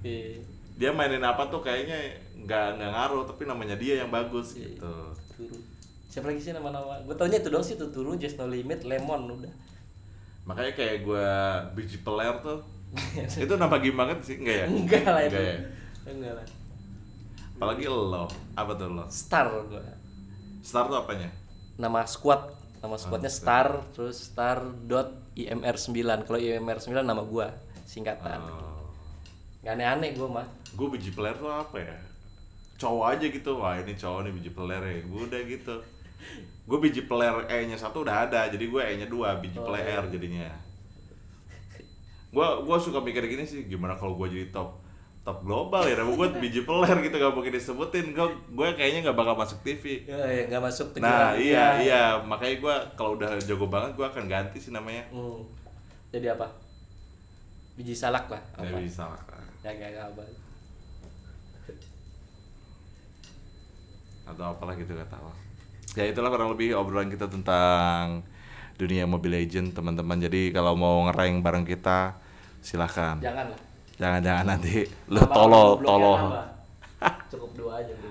Iya. dia mainin apa tuh kayaknya nggak nggak ngaruh tapi namanya dia yang bagus Iya. gitu. Tuturu. Siapa lagi sih nama-nama? Gue taunya itu doang sih Tuturu, Just No Limit, Lemon udah. Makanya kayak gue biji peler tuh [laughs] itu nama game banget sih enggak ya? Enggak lah itu. Enggak ya? Enggak lah. Apalagi lo, apa tuh lo? Star gua. Star tuh apanya? Nama squad, nama squadnya Star, terus Star dot IMR 9. Kalau IMR 9 nama gua singkatan. Oh. Gak aneh-aneh gua mah. gue biji peler tuh apa ya cowok aja gitu wah ini cowok nih biji peler ya gue udah gitu gue biji peler E nya satu udah ada jadi gue E nya dua biji Oh, peler iya. jadinya gue gue suka mikir gini sih gimana kalau gue jadi top top global ya nama gue biji peler gitu gak mungkin disebutin gue gue kayaknya nggak bakal masuk TV Ya, ya nggak masuk ke nah iya dunia. iya makanya gue kalau udah jago banget gue akan ganti sih namanya Hmm. Jadi apa? Biji salak lah. Apa? bisa lah Ya gak gak apa. atau apalah gitu gak tahu ya itulah kurang lebih obrolan kita tentang dunia Mobile Legend teman-teman jadi kalau mau ngerank bareng kita silahkan Jangan lah. Jangan-jangan nanti lu tolol tolol. [laughs] Cukup dua aja bro.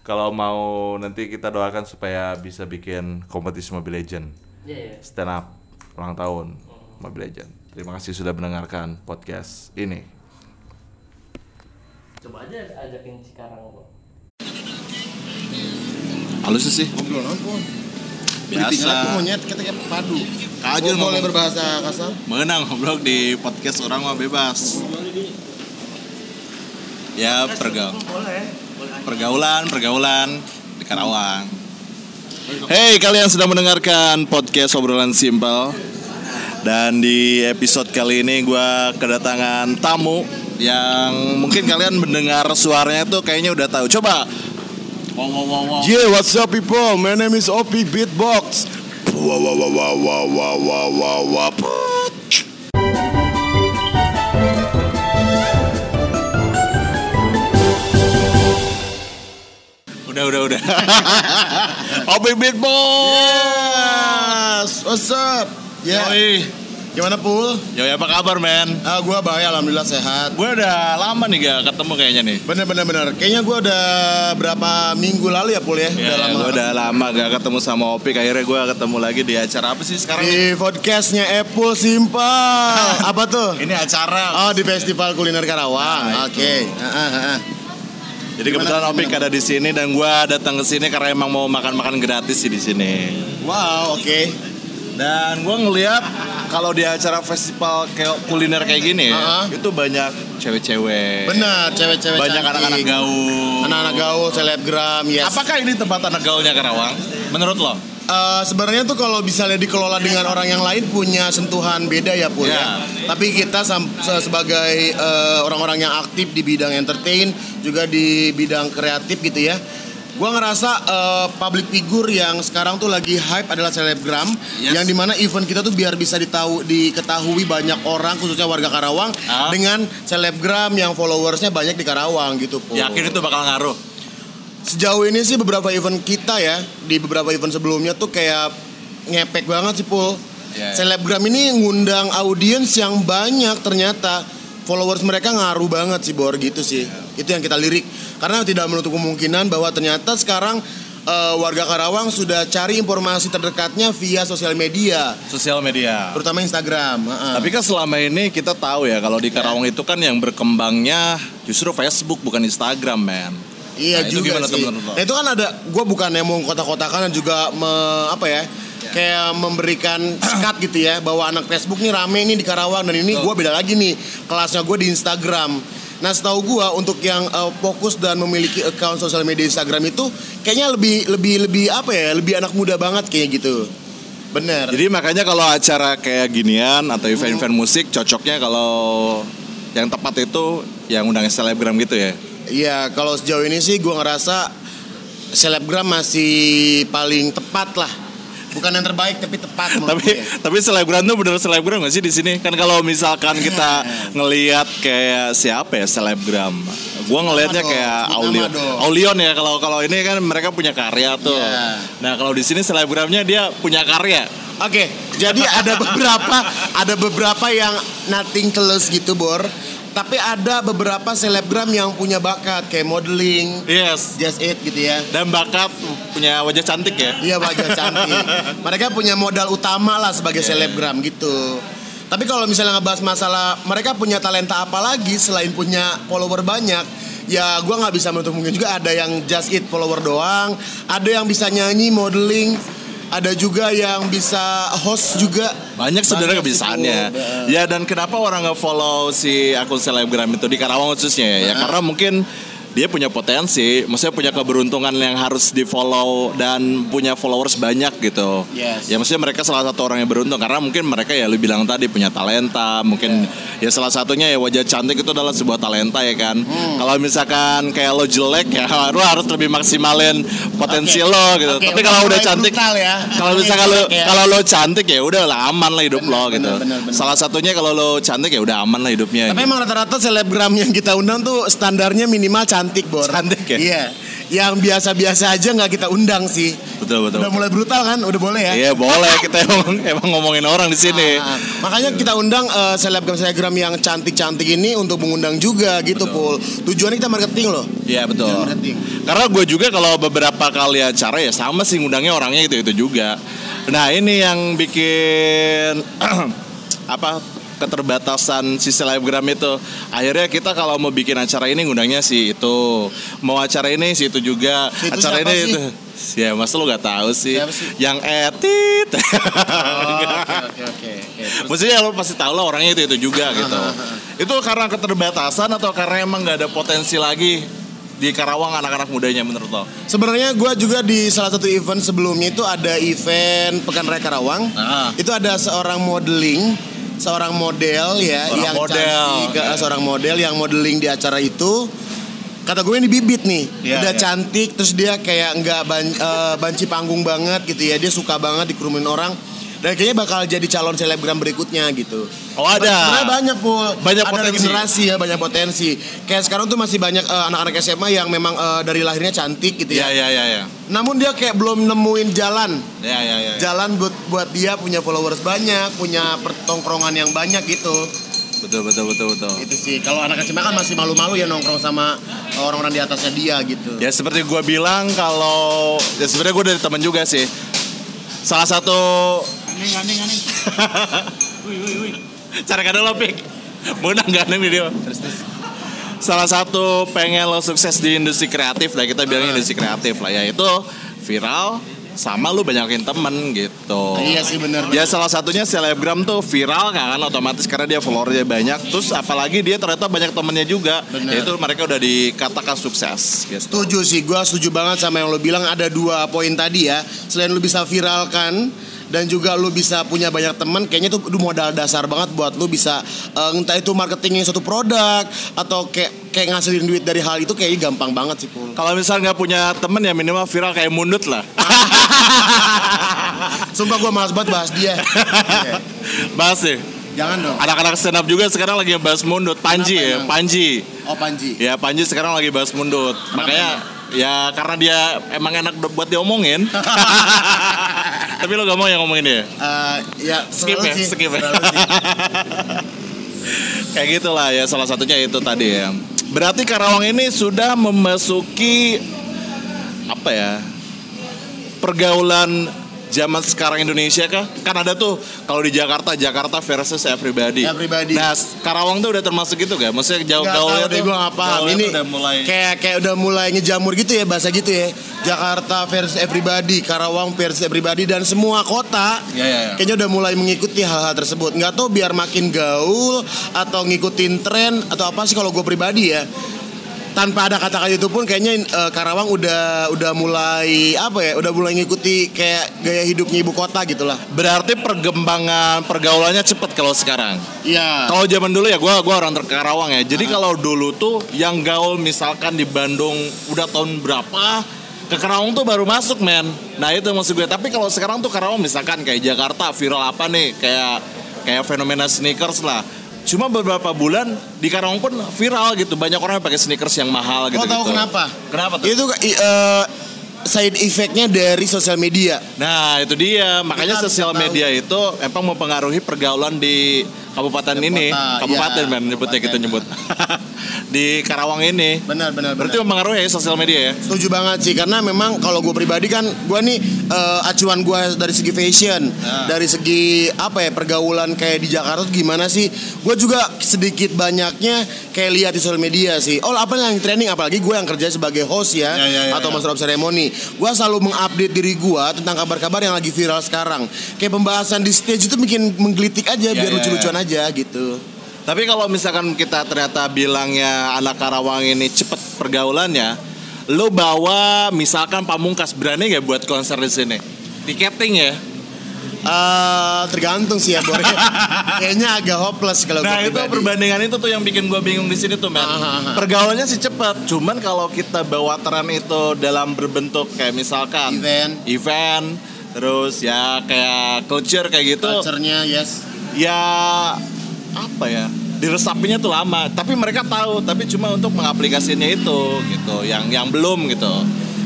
kalau mau nanti kita doakan supaya bisa bikin kompetisi Mobile Legend Iya iya. stand up ulang tahun Mobile Legend terima kasih sudah mendengarkan podcast ini Coba aja ajakin Cikarang bro. Halus sih. Ngobrol? Biasa. Monyet kita kayak padu. Kajul Ngomong ngomong. berbahasa kasar. Menang ngobrol di podcast orang mah bebas. Ya pergaul. Pergaulan, pergaulan. Karawang. Hey, kalian sedang mendengarkan podcast obrolan simpel. Dan di episode kali ini gue kedatangan tamu yang mungkin kalian mendengar suaranya tuh kayaknya udah tahu. Coba. Wow, wow, wow, wow. Yeah, what's up people? My name is Opi Beatbox. Wah wah wah wah wah wah wah wah wah. Udah, udah, udah. [laughs] Opi Beatbox. Yes, what's up? Ya, Yoi. gimana pul? Yoi, apa kabar, men? Ah, gua baik, alhamdulillah sehat. Gue udah lama nih gak ketemu kayaknya nih. Bener bener bener. Kayaknya gua udah berapa minggu lalu ya pul ya? Ya, udah lama. gue udah lama gak ketemu sama Opik Akhirnya gue ketemu lagi di acara apa sih sekarang? Di podcastnya Apple Simple. [laughs] Apa tuh? Ini acara Oh di Festival Kuliner Karawang. Nah, Oke. Ah. Jadi Gimana, kebetulan Opik ada di sini dan gue datang ke sini karena emang mau makan-makan gratis sih di sini. Wow, oke. Dan gue ngeliat kalau di acara festival kayak kuliner kayak gini ya, Uh-huh. itu banyak cewek-cewek. Benar, cewek-cewek Banyak anak-anak gaul. Anak-anak gaul, selebgram, yes. Apakah ini tempat anak gaulnya Karawang? Menurut lo? Eh, sebenarnya tuh kalau misalnya dikelola dengan orang yang lain punya sentuhan beda ya pul Ya. ya. Tapi kita sebagai eh, orang-orang yang aktif di bidang entertain juga di bidang kreatif gitu ya. Gua ngerasa eh, public figure yang sekarang tuh lagi hype adalah selebgram Yes. yang di mana event kita tuh biar bisa ditahu diketahui banyak orang khususnya warga Karawang Ah. dengan selebgram yang followersnya banyak di Karawang gitu pul. Yakin itu bakal ngaruh? Sejauh ini sih beberapa event kita ya di beberapa event sebelumnya tuh kayak ngepek banget sih Pul. Ya, ya. Selebgram ini ngundang audiens yang banyak ternyata followers mereka ngaruh banget sih Bor gitu sih. Itu yang kita lirik karena tidak menutup kemungkinan bahwa ternyata sekarang eh, warga Karawang sudah cari informasi terdekatnya via sosial media, Sosial media. terutama Instagram. Heeh. Tapi kan selama ini kita tahu ya kalau di Karawang itu kan yang berkembangnya justru Facebook bukan Instagram, men. Iya Nah, itu juga gimana tuh sih. menurut lo? Nah, itu kan ada, gue bukan yang mau kotak-kotakan dan juga me- apa ya, kayak memberikan sekat gitu ya bahwa anak Facebook nih rame nih di Karawang dan ini gue beda lagi nih kelasnya gue di Instagram. Nah setahu gue untuk yang eh, fokus dan memiliki account sosial media Instagram itu kayaknya lebih lebih lebih apa ya, lebih anak muda banget kayak gitu. Bener. Jadi makanya kalau acara kayak ginian atau event-event musik cocoknya kalau yang tepat itu yang undang selebgram gitu ya. Iya kalau sejauh ini sih gue ngerasa selebgram masih paling tepat lah. Bukan yang terbaik tapi tepat tapi gue. tapi selebgram tuh bener selebgram gak sih di sini? Kan kalau misalkan kita [laughs] ngelihat kayak siapa ya selebgram, gua ngelihatnya kayak Aulion. Aulion ya kalau kalau ini kan mereka punya karya tuh. Iya. Nah kalau di sini selebgramnya dia punya karya. Oke, jadi ada [laughs] beberapa ada beberapa yang nothing tulus gitu, Bor. Tapi ada beberapa selebgram yang punya bakat kayak modeling, Yes. just it gitu ya. Dan bakat punya wajah cantik ya. Iya wajah cantik. [laughs] Mereka punya modal utama lah sebagai selebgram gitu. Tapi kalau misalnya ngebahas masalah mereka punya talenta apa lagi selain punya follower banyak, ya gua nggak bisa menutup mungkin juga ada yang just it follower doang, ada yang bisa nyanyi, modeling, ada juga yang bisa host juga. Banyak sebenarnya kebiasaannya. Ya dan kenapa orang nggak follow si akun selebgram itu di Karawang khususnya ya? Ya karena mungkin dia punya potensi, maksudnya punya keberuntungan yang harus di follow dan punya followers banyak gitu. Yes. Ya maksudnya mereka salah satu orang yang beruntung karena mungkin mereka ya lu bilang tadi punya talenta, mungkin ya salah satunya ya wajah cantik itu adalah sebuah talenta ya kan. Hmm. Kalau misalkan kayak lo jelek ya [laughs] lu harus lebih maksimalin potensi Oke. lo gitu. Oke, Tapi kalau udah cantik ya. kalau misalkan lo ya. kalau lo cantik ya udah lah aman lah hidup Bener, lo bener, gitu. bener, bener. Salah satunya kalau lo cantik ya udah aman lah hidupnya. Tapi gitu. emang rata-rata selebgram yang kita undang tuh standarnya minimal cantik, Bor. Cantik ya? Iya. Yang biasa-biasa aja nggak kita undang sih. betul betul. Udah mulai brutal kan? Udah boleh ya? Iya boleh kita emang, emang ngomongin orang di sini. Ah, makanya kita undang eh, selebgram-selebgram yang cantik-cantik ini untuk mengundang juga gitu, Pul. Tujuannya kita marketing loh. Iya betul. Tujuan marketing. Karena gue juga kalau beberapa kali acara ya sama sih ngundangnya orangnya itu itu juga. Nah ini yang bikin [clears throat] apa keterbatasan si selebgram itu akhirnya kita kalau mau bikin acara ini ngundangnya si itu mau acara ini si itu juga Si itu acara siapa ini sih? itu ya masa lu gak tahu sih Siapa sih? yang etit Oh, [laughs] Oke, oke, Maksudnya lo pasti tahu lah orangnya itu itu juga gitu. itu karena keterbatasan atau karena emang nggak ada potensi lagi? di Karawang anak-anak mudanya menurut lo? Sebenarnya gue juga di salah satu event sebelumnya itu ada event Pekan Raya Karawang. Ah. Itu ada seorang modeling, seorang model ya Seorang yang model. cantik, eh, seorang model yang modeling di acara itu. Kata gue ini bibit nih, Iya, udah iya. cantik, terus dia kayak nggak ban- eh, banci panggung banget gitu ya, dia suka banget dikerumunin orang. Dan kayaknya bakal jadi calon selebgram berikutnya gitu. Oh, ada. Sebenarnya banyak pul. Banyak ada potensi. regenerasi ya, banyak potensi. Kayak sekarang tuh masih banyak eh, anak-anak SMA yang memang eh, dari lahirnya cantik gitu ya. iya iya iya. Namun dia kayak belum nemuin jalan. Iya iya iya. Jalan buat buat dia punya followers banyak, punya pertongkrongan yang banyak gitu. Betul betul betul betul. Itu sih. Kalau anak SMA kan masih malu-malu ya nongkrong sama orang-orang di atasnya dia gitu. Ya seperti gue bilang kalau ya sebenarnya gue dari teman juga sih. Salah satu Aneh aneh aneh. cara kadang lo pik. Menang gandeng video. Salah satu pengen lo sukses di industri kreatif lah kita bilang industri kreatif lah yaitu viral sama lu banyakin temen gitu. Iya sih bener. Ya salah satunya selebgram tuh viral kan otomatis karena dia followernya banyak terus apalagi dia ternyata banyak temennya juga Bener. itu mereka udah dikatakan sukses gitu. Setuju sih, gue setuju banget sama yang lo bilang ada dua poin tadi ya. Selain lo bisa viralkan dan juga lo bisa punya banyak teman, kayaknya itu modal dasar banget buat lo bisa eh, entah itu marketingin suatu produk atau kayak kayak ngasilin duit dari hal itu kayaknya gampang banget sih pul. Kalau misal nggak punya temen ya minimal viral kayak mundut lah. [laughs] Sumpah gue malas banget bahas dia. [laughs] Bahas deh. Jangan dong. Anak-anak stand up juga sekarang lagi bahas mundut. Panji Kenapa ya, emang? Panji. Oh Panji. Ya Panji sekarang lagi bahas mundut. Makanya ya karena dia emang enak buat diomongin. [laughs] Tapi lo gak mau yang ngomongin dia. Eh, ya Skip ya, sih, skip ya. [laughs] Kayak gitulah ya salah satunya itu tadi ya. Berarti Karawang ini sudah memasuki apa ya? Pergaulan zaman sekarang Indonesia kah? Kan ada tuh kalau di Jakarta Jakarta versus everybody. Everybody. Nah, Karawang tuh udah termasuk itu gak? Maksudnya jauh deh tuh. gue nggak paham ini udah mulai kayak kayak udah mulai ngejamur gitu ya bahasa gitu ya Jakarta versus everybody Karawang versus everybody dan semua kota Ya, ya, ya. kayaknya udah mulai mengikuti hal-hal tersebut nggak tahu biar makin gaul atau ngikutin tren atau apa sih kalau gue pribadi ya tanpa ada kata-kata itu pun kayaknya eh, Karawang udah udah mulai apa ya udah mulai ngikuti kayak gaya hidupnya ibu kota gitulah Berarti perkembangan pergaulannya cepet kalau sekarang. iya Kalau zaman dulu ya gua gua orang terkarawang ya. Jadi kalau dulu tuh yang gaul misalkan di Bandung udah tahun berapa ke Karawang tuh baru masuk men. Nah itu maksud gue. Tapi kalau sekarang tuh Karawang misalkan kayak Jakarta viral apa nih kayak kayak fenomena sneakers lah. Cuma beberapa bulan di Karawang pun viral gitu. Banyak orang yang pakai sneakers yang mahal gitu. Lo tahu kenapa? Kenapa tuh? itu eh, side effectnya dari sosial media Nah itu dia makanya sosial tahu. media itu emang mempengaruhi pergaulan di kabupaten ini kota, kabupaten iya, men nyebutnya kita kabupaten. nyebut [laughs] di Karawang ini benar benar berarti benar. mempengaruhi ya sosial media ya Setuju banget sih karena memang kalau gue pribadi kan gue nih eh, acuan gue dari segi fashion, Nah. dari segi apa ya pergaulan kayak di Jakarta tuh gimana sih? Gue juga sedikit banyaknya kayak lihat di sosial media sih. Oh apa yang trending apalagi gue yang kerja sebagai host ya, Ya, ya, ya, atau ya. master of ceremony. Gue selalu mengupdate diri gue tentang kabar-kabar yang lagi viral sekarang. Kayak pembahasan di stage itu bikin menggelitik aja Ya, biar ya, lucu-lucuan aja gitu. tapi kalau misalkan kita ternyata bilangnya anak Karawang ini cepet pergaulannya lo bawa misalkan Pamungkas berani nggak buat konser di sini tiketing ya Eh tergantung sih ya Bor. [laughs] Kayaknya agak hopeless kalau Nah itu pribadi. perbandingan itu tuh yang bikin gue bingung di sini tuh men. Pergaulannya sih cepet, cuman kalau kita bawa tren itu dalam berbentuk kayak misalkan Event. event, terus ya kayak culture kayak gitu, Culture-nya yes. Ya apa ya? Diresapinya tuh lama, tapi mereka tahu, tapi cuma untuk mengaplikasinya itu gitu, yang yang belum gitu.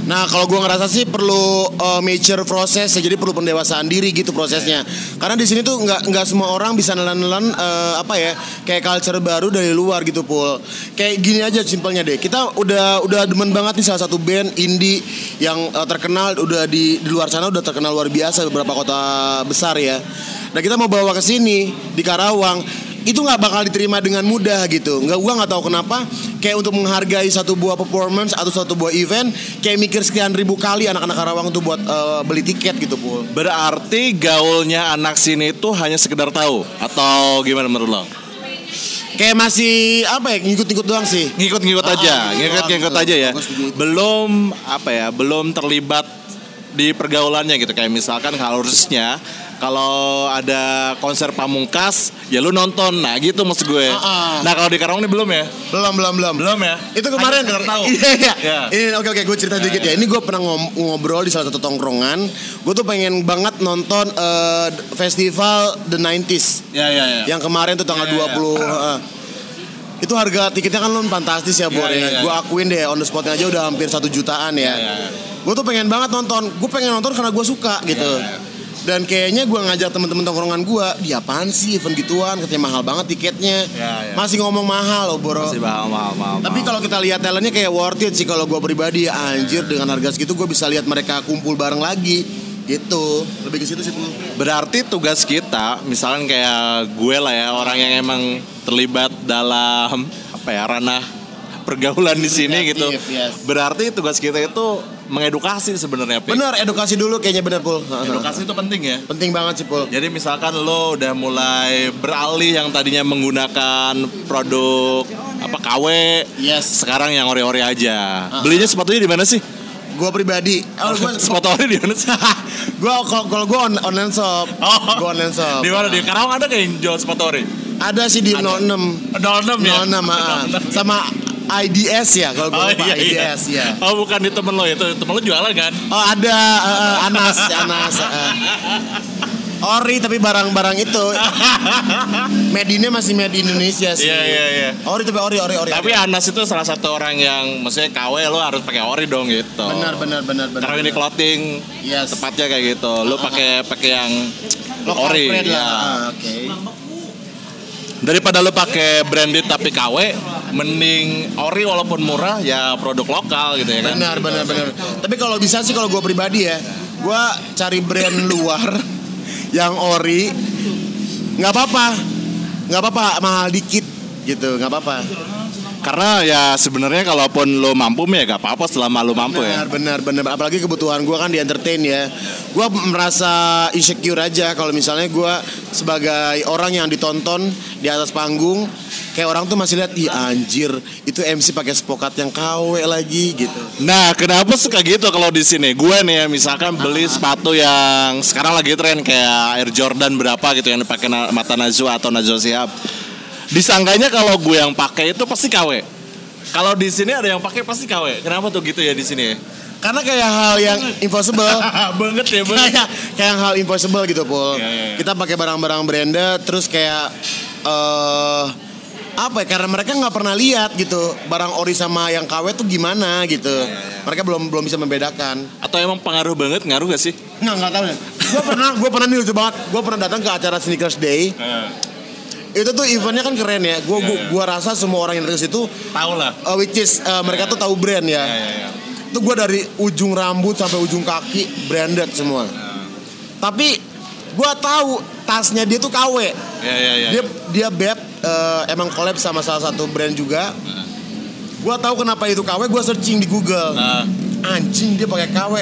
Nah kalau gue ngerasa sih perlu uh, mature proses ya, jadi perlu pendewasaan diri gitu prosesnya. Karena di sini tuh nggak nggak semua orang bisa nelan-nelan uh, apa ya kayak culture baru dari luar gitu pul. Kayak gini aja simpelnya deh. Kita udah udah demen banget nih salah satu band indie yang uh, terkenal udah di di luar sana udah terkenal luar biasa beberapa kota besar ya. Nah kita mau bawa ke sini di Karawang itu nggak bakal diterima dengan mudah gitu nggak gua nggak tahu kenapa kayak untuk menghargai satu buah performance atau satu buah event kayak mikir sekian ribu kali anak-anak Karawang tuh buat eh, beli tiket gitu pul Berarti gaulnya anak sini itu hanya sekedar tahu atau gimana menurut lo? kayak masih apa ya ngikut-ngikut doang sih. ngikut-ngikut Ah, aja, ah, ngikut-ngikut gitu. aja ya. Belum apa ya, belum terlibat di pergaulannya gitu kayak misalkan harusnya kalau ada konser pamungkas ya lu nonton nah gitu maksud gue Ah, ah. nah kalau di Karawang ini belum ya Belum belum belum. belum ya Itu kemarin Hanya tahu Iya iya. Ya. Ini oke oke gue cerita dikit ya. Ini gue pernah ngobrol di salah satu tongkrongan. Gue tuh pengen banget nonton eh, festival The 90s ya ya ya yang kemarin tuh tanggal Iya, iya, 20 heeh. itu harga tiketnya kan lu fantastis ya, Bor. Iya, iya, iya. Gue akuin deh on the spotnya aja udah hampir satu jutaan ya. Iya, iya. Gue tuh pengen banget nonton. Gue pengen nonton karena gue suka gitu. Iya, iya. Dan kayaknya gue ngajak temen-temen tongkrongan gue, dia apaan sih event gituan? Katanya mahal banget tiketnya. Iya, iya. Masih ngomong mahal loh, Bro. masih mahal mahal mahal Tapi kalau kita lihat talentnya kayak worth it sih kalau gue pribadi anjir dengan harga segitu gue bisa lihat mereka kumpul bareng lagi gitu lebih ke situ sih. Berarti tugas kita, misalnya kayak gue lah ya, orang yang emang terlibat dalam apa ya ranah pergaulan di sini gitu. Yes. Berarti tugas kita itu mengedukasi sebenarnya. Pi. bener edukasi dulu kayaknya bener pul Edukasi itu penting ya. penting banget sih pul Jadi misalkan lo udah mulai beralih yang tadinya menggunakan produk apa KW, yes sekarang yang ori-ori aja. Belinya sepatunya di mana sih? gue pribadi oh, gue [laughs] Sepatu ori di mana sih? [laughs] gue kalau gue on, online shop Oh. gue online shop Di mana di Karawang ada kayak yang jual sepatu ori? ada sih di 06 06 ya. 06 ah. [laughs] sama IDS ya kalau gue Oh lupa iya, iya. IDS ya Oh bukan di temen lo itu, temen lo jualan kan? Oh ada eh, Anas, Anas. eh. Ori tapi barang-barang itu [laughs] Made-nya masih made in Indonesia sih. Iya iya iya. Ori tapi ori ori ori. Tapi Anas itu salah satu orang yang maksudnya KW lo harus pakai ori dong gitu. benar benar benar benar. Karena ini clothing Yes. tepatnya kayak gitu. Lo pakai pakai yang Local ori. ya. Ah, Oke. Daripada lo pakai branded tapi KW, mending ori walaupun murah ya produk lokal gitu ya kan. Benar benar benar. Tapi kalau bisa sih kalau gue pribadi ya, gue cari brand [laughs] luar yang ori nggak apa-apa, nggak apa-apa mahal dikit gitu, nggak apa-apa. Karena ya sebenarnya kalaupun lo mampu ya gak apa-apa selama lo mampu ya. Benar, benar, benar. Apalagi kebutuhan gue kan di entertain ya. Gue merasa insecure aja kalau misalnya gue sebagai orang yang ditonton di atas panggung, kayak orang tuh masih lihat, ih anjir, itu MC pakai spokat yang KW lagi gitu. Nah, kenapa suka gitu kalau di sini? Gue nih ya, misalkan beli sepatu yang sekarang lagi tren kayak Air Jordan berapa gitu yang dipakai mata Najwa atau Najwa Shihab. Disangkanya kalau gue yang pakai itu pasti KW. Kalau di sini ada yang pakai pasti KW. Kenapa tuh gitu ya di sini? Karena kayak hal yang [laughs] impossible. [laughs] banget ya, kayak kayak hal impossible gitu, Pul. Iya, iya, iya. Kita pakai barang-barang branded, terus kayak eh apa ya karena mereka nggak pernah lihat gitu barang ori sama yang KW tuh gimana gitu Iya, mereka belum belum bisa membedakan Atau emang pengaruh banget, ngaruh gak sih? Nggak, nggak tahu ya. Gue pernah, gue pernah nih lucu banget. Gue pernah datang ke acara Sneakers Day. Itu tuh eventnya kan keren ya. Gue gua, gua rasa semua orang yang datang ke situ, Tahu lah. uh, which is uh, mereka tuh tahu brand ya. Itu gue dari ujung rambut sampai ujung kaki branded semua. Tapi gue tahu tasnya dia tuh KW. Ya ya ya. Dia dia beb uh, emang collab sama salah satu brand juga. Gue tahu kenapa itu KW. Gue searching di Google Nah, anjing dia pakai KW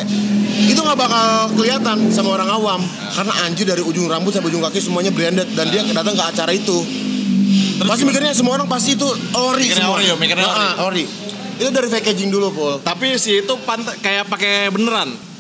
itu nggak bakal kelihatan sama orang awam karena anjing dari ujung rambut sampai ujung kaki semuanya branded dan dia datang ke acara itu. Pasti mikirnya semua orang pasti itu ori Mikirnya semua. ori ya, mikirnya ori. Ah, ori. Itu dari packaging dulu pul tapi si itu kayak pakai beneran.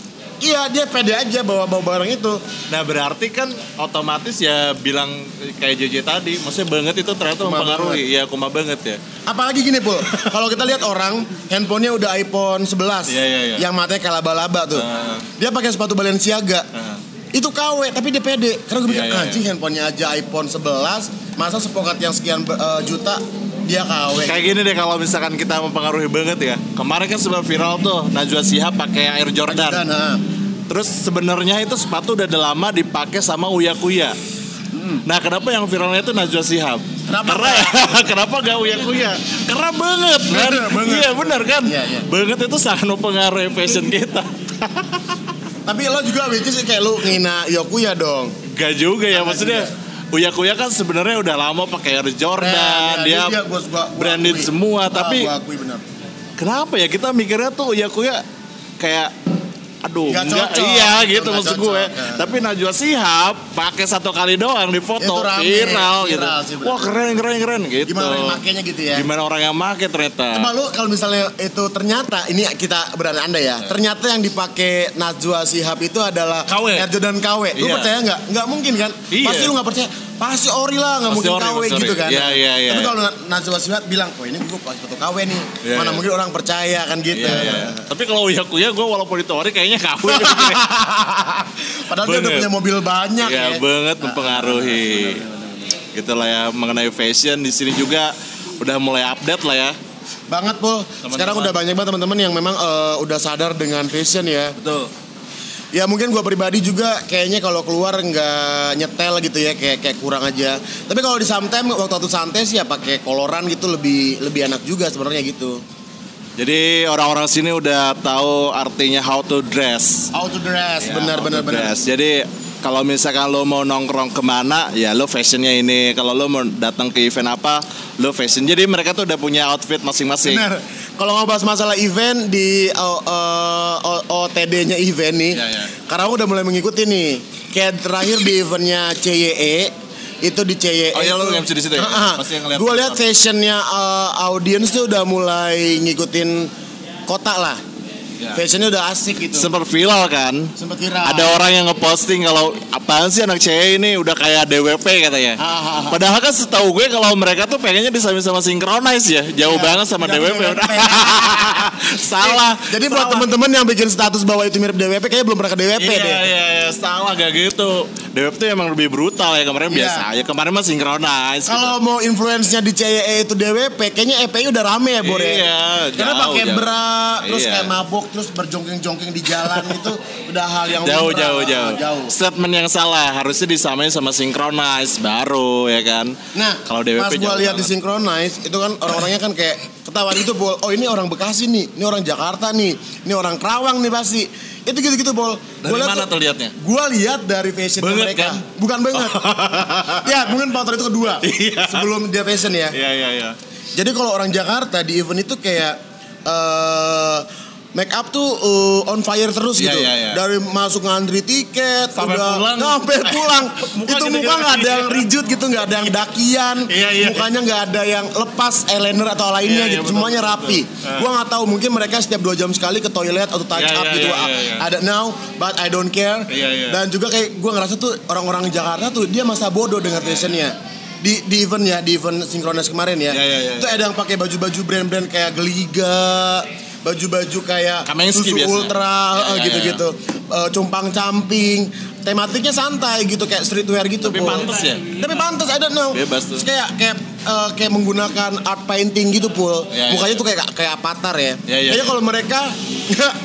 Iya dia pede aja bawa bawa barang itu. Nah berarti kan otomatis ya bilang kayak JJ tadi, maksudnya banget itu ternyata Kuma mempengaruhi, ya kuma banget ya. apalagi gini pul. Kalau kita lihat orang handphonenya udah iPhone 11 Iya, iya, iya. yang matanya kayak laba-laba tuh. Ah. dia pakai sepatu Balenciaga. Ah. itu KW tapi dia pede. Karena gue pikir Iya, iya, anjing handphonenya aja iPhone 11 masa sepokat yang sekian eh, juta dia KW Kayak gini deh kalau misalkan kita mempengaruhi banget ya. Kemarin kan sempat viral tuh Najwa Shihab pakai Air Jordan. Dan, nah, Terus sebenarnya itu sepatu udah lama dipakai sama Uya Kuya. Nah kenapa yang viralnya itu Najwa Shihab? Kenapa? Karena [laughs] kenapa gak Uya Kuya? Karena banget kan? Bener, banget. Iya bener kan? Iya, iya. Banget itu sangat mempengaruhi fashion kita. tapi lo juga which is kayak lu ngina Yokuya dong Gak juga ya maksudnya Uya Kuya kan sebenarnya udah lama pakai Air Jordan, Nah, dia, dia- gua- gua- gua branded akui. semua, Ah, tapi gua akui bener kenapa ya kita mikirnya tuh Uya Kuya kayak aduh Nggak enggak cocok. iya gitu maksud cocok. gue Nah. tapi Najwa Sihab pakai satu kali doang di foto Itu rame, viral gitu viral sih, bener. wah keren keren keren gitu Gimana orang yang makainya gitu ya? gimana orang yang make ternyata Coba lu kalau misalnya itu ternyata ini kita beranda ya. Ternyata yang dipakai Najwa Shihab itu adalah KW. Jordan KW. Lu Iya. percaya nggak? Nggak mungkin kan? Iya. Pasti lu nggak percaya. Pasti ori lah, nggak mungkin ori, KW gitu kan? Iya, iya, iya. Tapi kalau Najwa Shihab bilang, oh ini gue pakai foto KW nih. Iya, Mana iya. mungkin orang percaya kan gitu. Iya, iya. Tapi kalau Uya Kuya gue walaupun itu ori kayaknya KW. [laughs] Padahal dia udah Bener. punya mobil banyak ya ya. banget mempengaruhi. Gitulah ya mengenai fashion di sini juga udah mulai update lah ya. Banget Pul. Sekarang udah banyak banget teman-teman yang memang eh, udah sadar dengan fashion ya. Betul. Ya mungkin gua pribadi juga kayaknya kalau keluar nggak nyetel gitu ya kayak kayak kurang aja. Tapi kalau di sometime waktu waktu santai sih ya pakai koloran gitu lebih lebih enak juga sebenarnya gitu. Jadi orang-orang sini udah tahu artinya how to dress. How to dress, Ya, benar benar benar. Jadi kalau misalkan lo mau nongkrong ke mana, ya lo fashionnya ini. Kalau lo mau datang ke event apa, lo fashion. Jadi mereka tuh udah punya outfit masing-masing. Benar. Kalau ngobrol masalah event di uh, uh, OTD-nya event nih, Ya, ya. Karawang udah mulai mengikuti nih. Kayak terakhir di eventnya CYE itu di CYE. Oh iya, lu tuh- MC di situ ya? Yang ngeliat Gua lihat fashionnya uh, audiens tuh udah mulai ngikutin kota lah. Ya. Fashionnya udah asik gitu. Sempat viral kan? Sempet viral. Ada orang yang ngeposting kalau apaan sih anak cewek ini udah kayak DWP katanya. Ah, ah, ah. Padahal kan setahu gue kalau mereka tuh pengennya disama-sama synchronize ya. Jauh Iya, banget sama DWP. DWP. [laughs] salah. Jadi buat salah. temen-temen yang bikin status bahwa itu mirip DWP kayaknya belum pernah ke DWP Iya, deh. iya, iya, salah gak gitu. DWP tuh emang lebih brutal ya kemarin Iya. biasa aja. Kemarin mah synchronize. gitu. Kalau mau influence-nya di CYE itu DWP, kayaknya EPI udah rame ya, Bor ya? Iya, Karena pakai bra, terus Iya. kayak mabuk, terus berjongking-jongking di jalan itu udah hal yang jauh lumrah. jauh jauh. jauh. Statement yang salah harusnya disamain sama synchronize baru ya kan. Nah, kalau DWP pas gua lihat di. Synchronize itu kan orang-orangnya kan kayak ketahuan gitu, Bol. Oh, ini orang Bekasi nih, ini orang Jakarta nih, ini orang Kerawang nih pasti. Itu gitu-gitu, Bol. Dari mana tuh liatnya? Gua lihat dari fashion Banget, mereka. kan? Bukan banget. [laughs] ya, mungkin faktor itu kedua. [laughs] Iya. Sebelum dia fashion ya. Iya iya iya. Jadi kalau orang Jakarta di event itu kayak eh make up tuh uh, on fire terus Iya, gitu. iya, iya. Dari masuk ngantri tiket, Sampai udah pulang. sampai [laughs] pulang. Muka itu muka nggak ada yang [laughs] rijut gitu, nggak ada yang dakian. Iya, iya. Mukanya nggak ada yang lepas eyeliner atau lainnya Iya, iya, gitu. betul, Semuanya betul, rapi. betul. Gua nggak tahu mungkin mereka setiap dua jam sekali ke toilet atau touch Iya, up iya, gitu. iya, iya, iya. I don't know, but I don't care. Iya, iya. Dan juga kayak gua ngerasa tuh orang-orang Jakarta tuh dia masa bodoh dengan fashionnya. Di, di event ya, di event Synchronize kemarin ya. Iya, iya, iya. Itu ada yang pakai baju-baju brand-brand kayak Geliga, baju-baju kayak Kamenski Susu biasanya. Ultra, Iya, eh, iya, gitu-gitu. Eh, compang camping, tematiknya santai gitu kayak streetwear gitu. Tapi Po. pantes ya? Tapi pantas, I don't know. Bebas tuh. Terus kayak kayak eh, kayak menggunakan art painting gitu pul. Iya, iya. Mukanya tuh kayak kayak avatar ya. Iya, Kayaknya iya. kalau mereka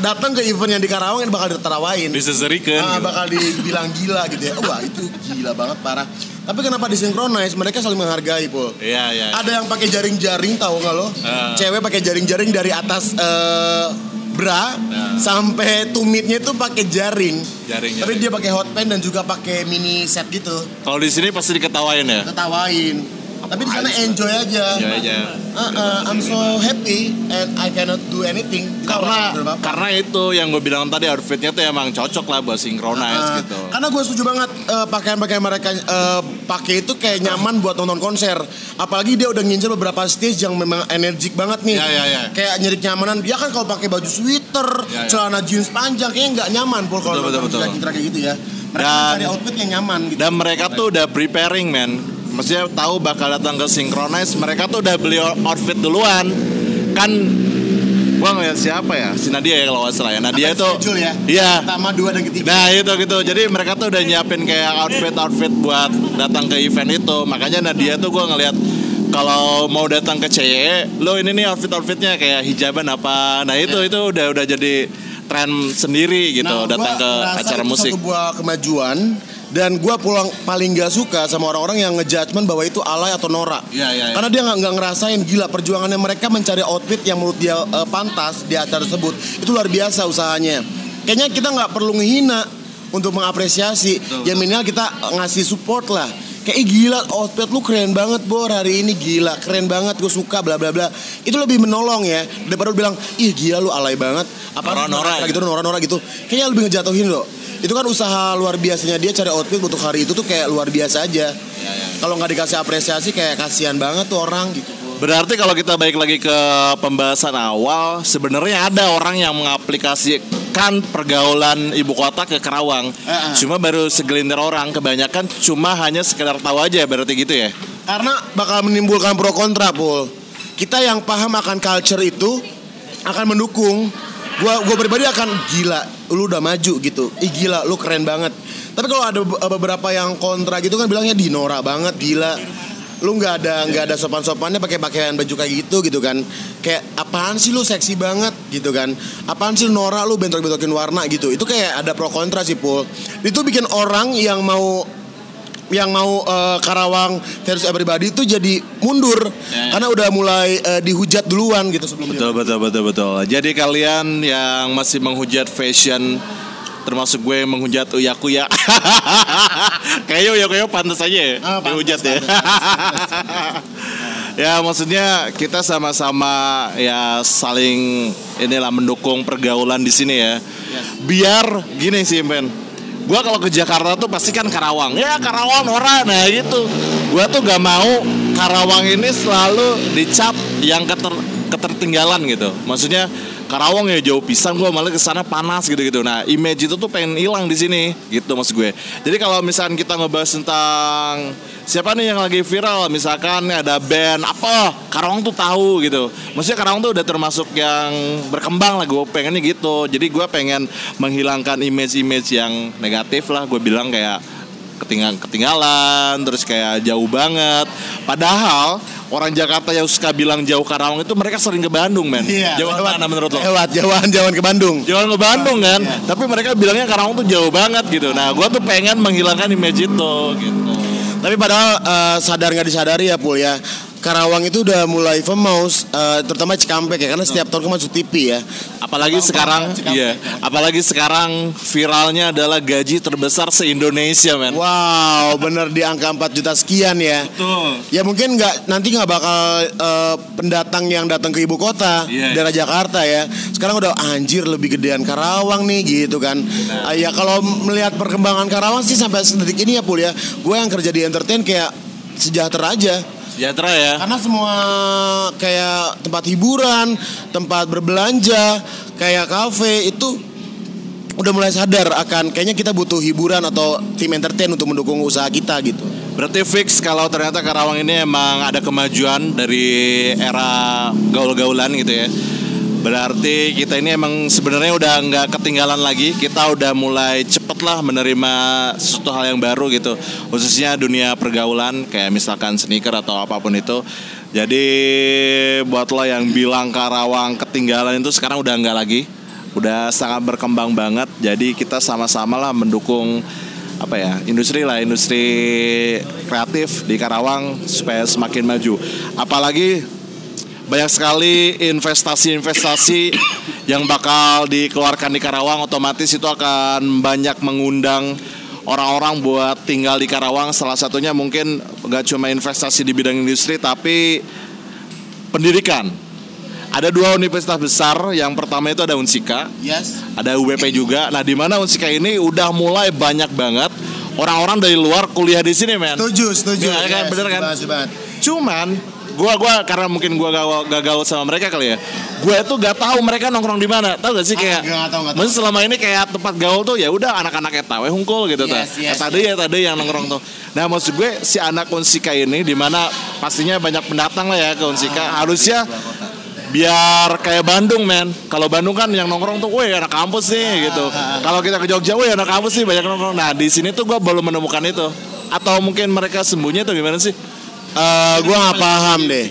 datang ke event yang di Karawang ini bakal diterawain. Diseserikan. Ah, gitu. bakal dibilang gila gitu ya. Wah, itu gila banget parah. Tapi kenapa disinkronize? Mereka saling menghargai, Pul. Iya iya. Ada yang pakai jaring-jaring tahu nggak lo? Ah. Cewek pakai jaring-jaring dari atas eh, bra sampai tumitnya itu pakai jaring. Jaring, Tapi jaring. dia pakai hot pants dan juga pakai mini set gitu. Kalau di sini pasti diketawain ya. Ketawain. Tapi di sana enjoy aja. Enjoy aja. Uh, uh, I'm so happy and I cannot do anything. Karena karena itu yang gue bilang tadi outfitnya tuh emang cocok lah buat synchronize Uh, gitu. Karena gue setuju banget uh, pakaian-pakaian mereka uh, pakai itu kayak nyaman buat nonton konser. Apalagi dia udah ngincer beberapa stage yang memang energik banget nih. Ya, ya, ya. Kayak nyari kenyamanan. Dia kan kalau pakai baju sweater, Ya, ya. celana jeans panjang kayaknya nggak nyaman pul kalau nonton kayak gitu ya. Mereka Dan- cari outfit yang nyaman gitu. Dan mereka tuh udah preparing man. Maksudnya tahu bakal datang ke synchronize. Mereka tuh udah beli outfit duluan. Kan gua ngeliat siapa ya? Si Nadia ya kalau nggak salah ya. Nadia itu ya? Iya. Pertama, dua dan ketiga. Nah itu gitu. Jadi mereka tuh udah nyiapin kayak outfit-outfit buat datang ke event itu. Makanya Nadia tuh gua ngeliat kalau mau datang ke CE, lo ini nih outfit-outfitnya kayak hijaban apa. Nah itu itu udah udah jadi tren sendiri gitu Nah, datang ke acara itu musik. Satu buah kemajuan dan gua pulang paling gak suka sama orang-orang yang ngejudgment bahwa itu alay atau norak. Iya, iya, iya. Karena dia nggak ngerasain gila perjuangannya mereka mencari outfit yang menurut dia eh, pantas di acara tersebut itu luar biasa usahanya. Kayaknya kita nggak perlu ngehina untuk mengapresiasi. Ya minimal kita ngasih support lah. kayak "Ih, gila outfit lu keren banget bor hari ini gila keren banget gue suka bla bla bla itu lebih menolong ya daripada lu bilang ih gila lu alay banget apa Nora-nora gitu nora-nora gitu kayaknya lebih ngejatuhin loh itu kan usaha luar biasanya dia cari outfit untuk hari itu tuh kayak luar biasa aja kalau nggak dikasih apresiasi kayak kasihan banget tuh orang gitu Berarti kalau kita balik lagi ke pembahasan awal, sebenarnya ada orang yang mengaplikasikan pergaulan ibu kota ke Karawang. Eh, eh. Cuma baru segelintir orang, kebanyakan cuma hanya sekedar tahu aja berarti gitu ya. Karena bakal menimbulkan pro kontra, Pul. Kita yang paham akan culture itu akan mendukung. Gua gua pribadi akan gila, lu udah maju gitu. Ih gila, lu keren banget. Tapi kalau ada be- beberapa yang kontra gitu kan bilangnya dinora banget, gila. Lu nggak ada nggak ada sopan-sopannya pakai pakaian baju kayak gitu gitu kan. Kayak apaan sih lu seksi banget gitu kan. Apaan sih Nora lu bentrok-bentrokin warna gitu. Itu kayak ada pro kontra sih, Pul. Itu bikin orang yang mau yang mau eh, Karawang versus everybody itu jadi mundur Ya, karena udah mulai eh, dihujat duluan gitu sebelumnya. Betul betul betul betul. Jadi kalian yang masih menghujat fashion termasuk gue yang menghujat Uya Kuya. [laughs] Kayaknya Uya Kuya pantas aja ya Ah, pantas, dihujat ya. [laughs] ya maksudnya kita sama-sama ya saling inilah mendukung pergaulan di sini ya. Biar gini sih men. Gua kalau ke Jakarta tuh pasti kan Karawang. Ya Karawang orang nah gitu. Gua tuh gak mau Karawang ini selalu dicap yang keter ketertinggalan gitu. Maksudnya Karawang ya jauh pisang gua malah ke sana panas gitu-gitu. Nah, image itu tuh pengen hilang di sini gitu maksud gue. Jadi kalau misalkan kita ngebahas tentang siapa nih yang lagi viral misalkan ada band apa Karawang tuh tahu gitu. Maksudnya Karawang tuh udah termasuk yang berkembang lah gue pengennya gitu. Jadi gue pengen menghilangkan image-image yang negatif lah gue bilang kayak ketinggalan ketinggalan terus kayak jauh banget padahal orang Jakarta yang suka bilang jauh Karawang itu mereka sering ke Bandung men jauh lewat- mana menurut lo Lewat jauhan jauhan ke Bandung. Jangan ke Bandung kan, tapi mereka bilangnya Karawang tuh jauh banget gitu. Nah, gua tuh pengen menghilangkan image itu gitu. Tapi padahal eh, sadar nggak disadari ya Pul ya. Karawang itu udah mulai famous, eh, terutama Cikampek ya, karena setiap tahun kan masuk TV ya. Apalagi sekarang, iya, apalagi sekarang viralnya adalah gaji terbesar se Indonesia men. Wow, bener di angka 4 juta sekian ya. Betul. Ya mungkin nggak nanti nggak bakal eh, pendatang yang datang ke ibu kota Iya. daerah Jakarta ya. Sekarang udah anjir lebih gedean Karawang nih gitu kan. Ah, ya kalau melihat perkembangan Karawang sih sampai detik ini ya Pul ya. Gue yang kerja di entertain kayak sejahtera aja. Sejahtera ya. Karena semua kayak tempat hiburan, tempat berbelanja, kayak kafe itu udah mulai sadar akan kayaknya kita butuh hiburan atau tim entertain untuk mendukung usaha kita gitu. Berarti fix kalau ternyata Karawang ini emang ada kemajuan dari era gaul-gaulan gitu ya. Berarti kita ini emang sebenarnya udah nggak ketinggalan lagi. Kita udah mulai cepet lah menerima sesuatu hal yang baru gitu. Khususnya dunia pergaulan kayak misalkan sneaker atau apa pun itu. Jadi buat lo yang bilang Karawang ketinggalan itu sekarang udah nggak lagi. Udah sangat berkembang banget. Jadi kita sama-sama lah mendukung apa ya industri lah industri kreatif di Karawang supaya semakin maju apalagi banyak sekali investasi-investasi yang bakal dikeluarkan di Karawang otomatis itu akan banyak mengundang orang-orang buat tinggal di Karawang salah satunya mungkin gak cuma investasi di bidang industri tapi pendidikan ada dua universitas besar yang pertama itu ada Unsika Yes. ada UBP juga. Nah, di mana Unsika ini udah mulai banyak banget orang-orang dari luar kuliah di sini, men. Setuju, setuju. Iya kan, Yes, bener kan? setuju. Cuman gua gua karena mungkin gua gak, gaul sama mereka kali ya. Gua itu gak tahu mereka nongkrong di mana. Tahu gak sih Ah, kayak tahu, tahu. Maksudnya selama ini kayak tempat gaul tuh ya udah anak-anak etawe hungkul gitu tuh. Yes, yes, tadi ya tadi yang nongkrong tuh. Nah, maksud gue si anak Unsika ini di mana pastinya banyak pendatang lah ya ke Unsika. Ah, Harusnya biar kayak Bandung men kalau Bandung kan yang nongkrong tuh weh anak kampus nih gitu kalau kita ke Jogja weh anak kampus sih banyak nongkrong nah di sini tuh gua belum menemukan itu atau mungkin mereka sembunyi atau gimana sih Eh, gua nggak paham deh.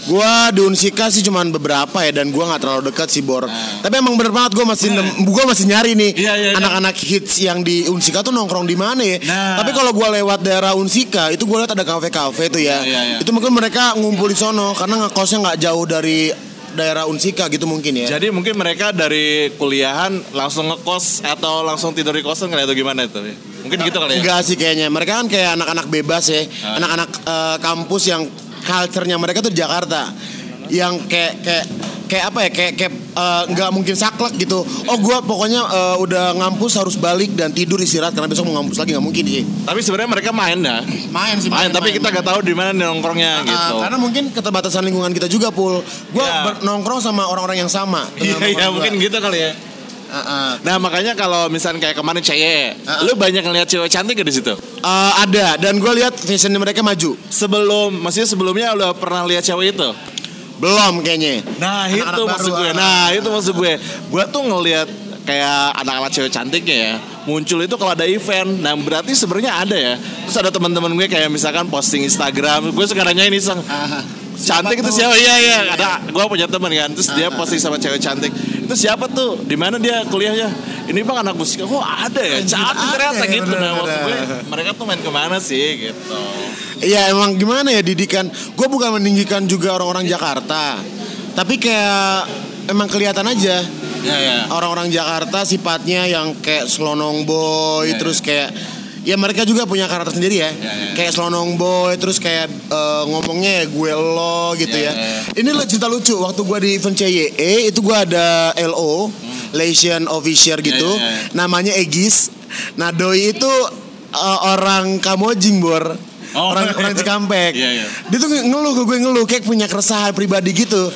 Gua di Unsika sih cuman beberapa ya dan gua nggak terlalu dekat sih Bor. Tapi emang bener banget gua masih nem- gua masih nyari nih Iya, iya, iya. anak-anak hits yang di Unsika tuh nongkrong di mana ya. Nah. Tapi kalau gua lewat daerah Unsika itu gua lihat ada kafe-kafe tuh ya. Iya, iya, iya. Itu mungkin mereka ngumpul di sono karena ngekosnya nggak jauh dari daerah Unsika gitu mungkin ya. Jadi mungkin mereka dari kuliahan langsung ngekos atau langsung tidur di kosan kali atau gimana itu? Mungkin gitu kali ya. Enggak sih kayaknya. Mereka kan kayak anak-anak bebas ya. Ah. Anak-anak eh, kampus yang culture-nya mereka tuh Jakarta. Yang kayak kayak kayak apa ya? Kayak kayak eh, nggak mungkin saklek gitu. Oh, gua pokoknya eh, udah ngampus harus balik dan tidur istirahat karena besok mau ngampus lagi nggak mungkin sih. Tapi sebenarnya mereka main dah. Main sih Main, tapi kita gak tahu di mana nongkrongnya Ah, gitu. karena mungkin keterbatasan lingkungan kita juga, Pul. Gua Ya. ber- nongkrong sama orang-orang yang sama. Iya, iya mungkin gitu kali ya. Ah, ah. Nah makanya kalau misalnya kayak kemarin CE, Ah. lu banyak ngeliat cewek cantik gak di situ? Eh, ada dan gue lihat fashionnya mereka maju. Sebelum, maksudnya sebelumnya udah pernah lihat cewek itu? Belum kayaknya. Nah Anak-anak itu maksud gue. ah. Nah itu maksud gue. Gue tuh ngelihat kayak anak-anak cewek cantiknya ya muncul itu kalau ada event. Nah berarti sebenarnya ada ya. Terus ada teman-teman gue kayak misalkan posting Instagram. Gue sekarang ini iseng. Ah, Cantik itu siapa? Iya iya. Ada gue punya teman kan. Terus dia posting sama cewek cantik. Itu siapa tuh? Di mana dia kuliahnya? Ini bang anak musik. Oh ada ya. Cantik ternyata ya, gitu. Nah maksud gue mereka tuh main ke mana sih gitu. Iya emang gimana ya didikan. Gue bukan meninggikan juga orang-orang Jakarta. Tapi kayak emang kelihatan aja Ya ya. orang-orang Jakarta sifatnya yang kayak selonong boy Ya, terus kayak ya mereka juga punya karakter sendiri ya. Ya, ya. Kayak selonong boy terus kayak eh, ngomongnya ya gue lo gitu Ya, ya. ya, ya. Ini lo cerita lucu waktu gue di event CYE itu gue ada LO Lation Official gitu. Hmm. ya, ya. Namanya Egis. Nah doi itu eh, orang Kamojing bor. Oh, orang orang Cikampek. Iya, [laughs] iya. Dia tuh ngeluh ke gue ngeluh kayak punya keresahan pribadi gitu.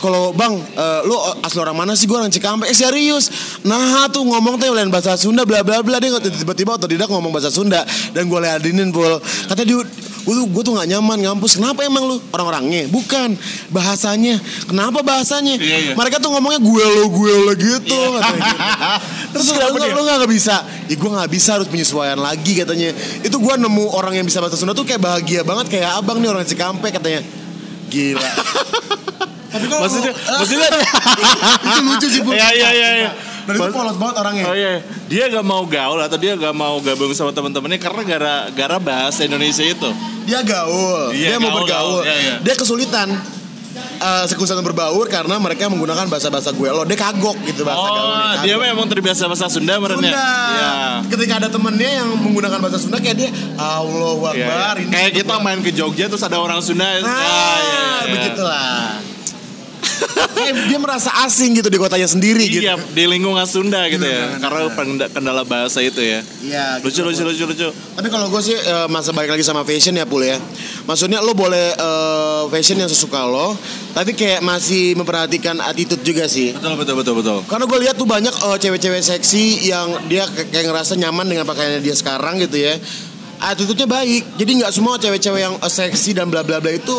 Kalau bang, eh, lu asli orang mana sih gue orang Cikampek? Eh serius? Nah tuh ngomong tuh lain bahasa Sunda bla bla bla dia nggak tiba-tiba otodidak ngomong bahasa Sunda dan gue liatin pul. Kata dia gue tuh gue tuh nggak nyaman ngampus. Kenapa emang lu orang-orangnya? Bukan bahasanya. Kenapa bahasanya? Iya, iya. Mereka tuh ngomongnya gue lo gue lo gitu. katanya gitu. [laughs] Terus lu, lu, lu gak bisa Ya gue gak bisa harus penyesuaian lagi katanya Itu gue nemu orang yang bisa bahasa Sunda tuh kayak bahagia banget Kayak abang nih orang Cikampek katanya Gila [laughs] Tapi kalau Maksudnya, maksudnya [laughs] Itu lucu sih Bu Iya iya iya. iya. Dan itu polos banget orangnya Oh iya, dia gak mau gaul atau dia gak mau gabung sama teman-temannya karena gara-gara bahasa Indonesia itu. Dia gaul Iya, Dia mau gaul, bergaul gaul. Iya, iya. Dia kesulitan eh kesulitan berbaur karena mereka menggunakan bahasa-bahasa gue lo dia kagok gitu bahasa oh, gaulnya dia memang terbiasa bahasa Sunda merenya. Sunda. Iya. Ketika ada temennya yang menggunakan bahasa Sunda kayak dia Allahu Iya, Akbar. iya. ini Kayak gitu kita main ke Jogja terus ada orang Sunda. Nah, Ah, iya, iya, iya. begitulah. Kayak dia merasa asing gitu di kotanya sendiri gitu. Iya, di lingkungan Sunda gitu ya. Karena penda- kendala bahasa itu ya. Iya. Lucu, gitu. lucu, lucu, lucu. Tapi kalau gue sih eh, masa balik lagi sama fashion ya Pul ya. Maksudnya lo boleh eh, fashion yang sesuka lo, tapi kayak masih memperhatikan attitude juga sih. Betul, betul, betul, betul. Karena gue lihat tuh banyak eh, cewek-cewek seksi yang dia kayak ngerasa nyaman dengan pakaiannya dia sekarang gitu ya. Attitude-nya baik. Jadi nggak semua cewek-cewek yang seksi dan bla bla bla itu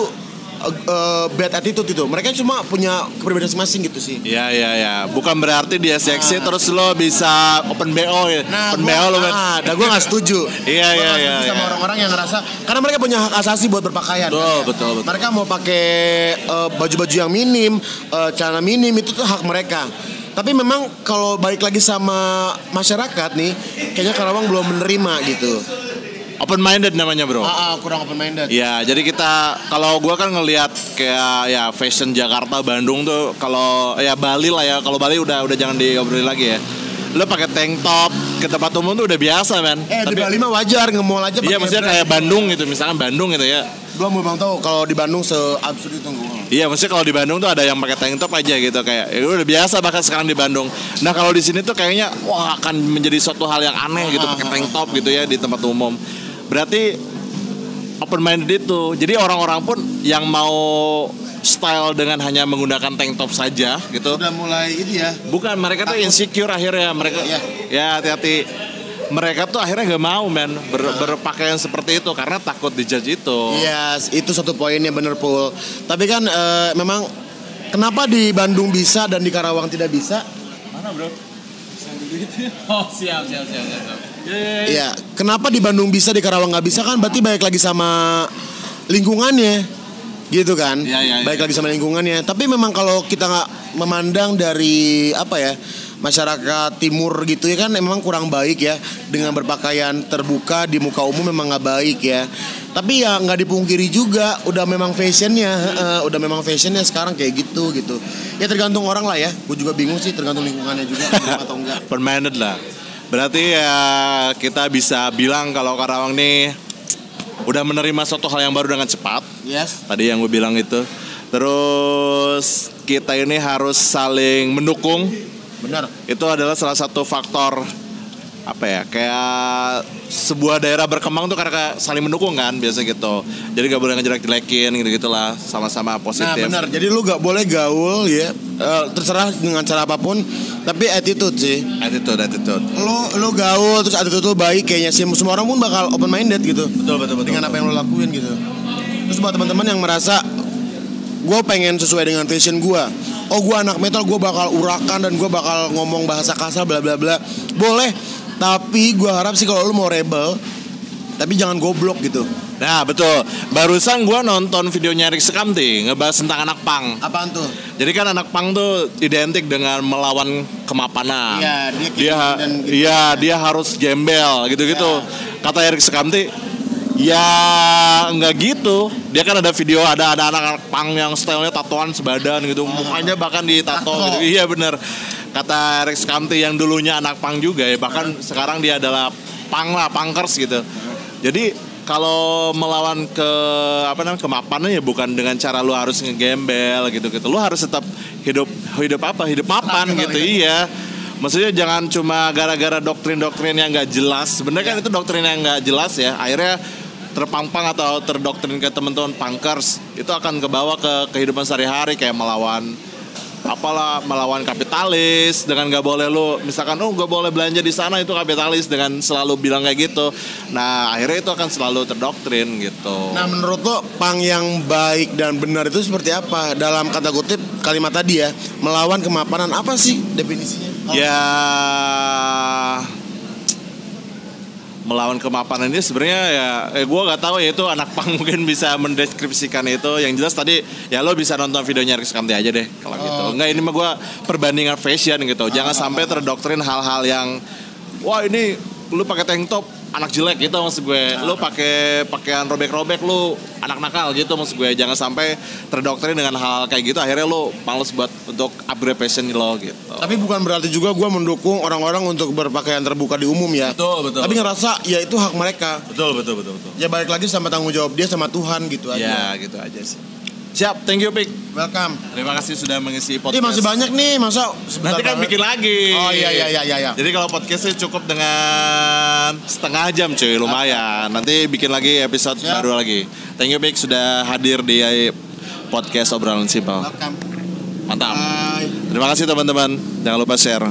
eh, eh, bad attitude itu. Mereka cuma punya kepribadian masing-masing gitu sih. Iya, iya, iya. Bukan berarti dia seksi terus lo bisa open BO ya. open gua, BO lo kan. nah, nah, gue gak setuju. [laughs] Iya, iya, iya, sama iya. orang-orang yang ngerasa karena mereka punya hak asasi buat berpakaian. Betul, kan, ya. betul, betul. Mereka mau pakai eh, baju-baju yang minim, eh, celana minim itu tuh hak mereka. Tapi memang kalau balik lagi sama masyarakat nih, kayaknya Karawang belum menerima gitu. Open minded namanya, Bro. Ah, ah, kurang open minded. Ya, jadi kita kalau gua kan ngelihat kayak ya fashion Jakarta, Bandung tuh kalau ya Bali lah ya. Kalau Bali udah udah jangan diobrolin lagi ya. Lo pakai tank top ke tempat umum tuh udah biasa, men. Eh di Bali mah wajar nge-mall aja Iya, maksudnya kayak Bandung gitu, misalkan Bandung gitu ya. Gua mau bang tahu kalau di Bandung seabsurd itu gua. Iya, maksudnya kalau di Bandung tuh ada yang pakai tank top aja gitu kayak ya udah biasa bahkan sekarang di Bandung. Nah, kalau di sini tuh kayaknya wah akan menjadi suatu hal yang aneh gitu pakai tank top gitu ya di tempat umum. Berarti open minded itu. Jadi orang-orang pun yang mau style dengan hanya menggunakan tank top saja gitu. Udah mulai ini ya. Bukan mereka tuh insecure akhirnya mereka Iya. ya hati-hati mereka tuh akhirnya nggak mau men ber- berpakaian seperti itu karena takut dijudge itu. Iya, itu satu poinnya bener Pul. Tapi kan eh, memang kenapa di Bandung bisa dan di Karawang tidak bisa? Mana bro? [laughs] Oh siap siap siap siap. Iya, kenapa di Bandung bisa di Karawang nggak bisa kan? Berarti balik lagi sama lingkungannya, gitu kan? Iya, iya, Balik iya. lagi sama lingkungannya. Tapi memang kalau kita nggak memandang dari apa ya? masyarakat timur gitu ya kan memang kurang baik ya dengan berpakaian terbuka di muka umum memang nggak baik ya tapi ya nggak dipungkiri juga udah memang fashionnya eh, udah memang fashionnya sekarang kayak gitu gitu ya tergantung orang lah ya gue juga bingung sih tergantung lingkungannya juga atau enggak [laughs] permanent lah berarti ya kita bisa bilang kalau Karawang nih udah menerima suatu hal yang baru dengan cepat. Yes. Tadi yang gue bilang itu. Terus kita ini harus saling mendukung. Benar. Itu adalah salah satu faktor apa ya kayak sebuah daerah berkembang tuh karena saling mendukung kan biasa gitu. Jadi gak boleh ngejelek jelekin gitu gitulah sama-sama Nah positif benar, jadi lu gak boleh gaul ya, Eh, terserah dengan cara apa pun, tapi attitude sih. attitude attitude. Lu lu gaul terus attitude lu baik kayaknya sih. Semua orang pun bakal open minded gitu. betul betul betul Dengan apa yang lu lakuin gitu. Terus buat teman-teman yang merasa gue pengen sesuai dengan passion gue, oh gue anak metal gue bakal urakan dan gue bakal ngomong bahasa kasar bla bla bla, boleh. Tapi gue harap sih kalau lu mau rebel, tapi jangan goblok gitu. nah betul barusan gua nonton videonya Rick Sekamti ngebahas tentang anak pang Apaan tuh? jadi kan anak pang tuh identik dengan melawan kemapanan Iya, dia dia gitu. iya dia harus gembel gitu-gitu Iya. kata Erik Sekamti ya nggak gitu dia kan ada video ada ada anak-anak pang yang stylenya tatoan sebadan gitu mukanya bahkan ditato Tato. gitu iya bener kata Erik Sekamti yang dulunya anak pang juga ya bahkan sekarang dia adalah pang lah punkers gitu. Jadi kalau melawan ke apa namanya kemapanan ya bukan dengan cara lu harus ngegembel gitu gitu lu harus tetap hidup hidup apa? Hidup mapan Stabil, gitu ya. iya. Maksudnya jangan cuma gara-gara doktrin-doktrin yang nggak jelas. Sebenarnya kan itu doktrin yang nggak jelas ya? Akhirnya terpampang atau terdoktrin ke teman-teman punkers itu akan kebawa ke kehidupan sehari-hari kayak melawan apalah melawan kapitalis dengan nggak boleh lu misalkan oh nggak boleh belanja di sana itu kapitalis dengan selalu bilang kayak gitu nah akhirnya itu akan selalu terdoktrin gitu Nah menurut lo pang yang baik dan benar itu seperti apa? Dalam kata kutip kalimat tadi ya Melawan kemapanan apa sih definisinya? ya melawan kemapanan ini sebenarnya ya eh, gue nggak tahu ya itu anak pang [laughs] mungkin bisa mendeskripsikan itu. Yang jelas tadi ya lo bisa nonton videonya Riz Kamti aja deh kalau gitu. Nggak ini mah gue perbandingan fashion gitu. Jangan sampai terdoktrin hal-hal yang wah ini lu pakai tank top anak jelek gitu maksud gue. Lu pakai pakaian robek-robek lu anak nakal gitu maksud gue. Jangan sampai terdoktrin dengan hal, -hal kayak gitu akhirnya lu males buat untuk upgrade passion lo gitu. Tapi bukan berarti juga gue mendukung orang-orang untuk berpakaian terbuka di umum ya. Betul, betul. Tapi ngerasa ya itu hak mereka. Betul betul betul betul. Ya balik lagi sama tanggung jawab dia sama Tuhan gitu aja. Ya gitu aja sih. Siap, thank you Pik. Welcome Terima kasih sudah mengisi Ini podcast. masih banyak nih masa sebentar Nanti kan banget. bikin lagi. Oh iya iya iya iya, iya. Jadi kalau podcastnya cukup dengan setengah jam cuy, lumayan. Nanti bikin lagi episode Siap. baru lagi. Thank you Pik sudah hadir di podcast obrolan simpel. Welcome Mantap. Bye Terima kasih teman-teman. Jangan lupa share.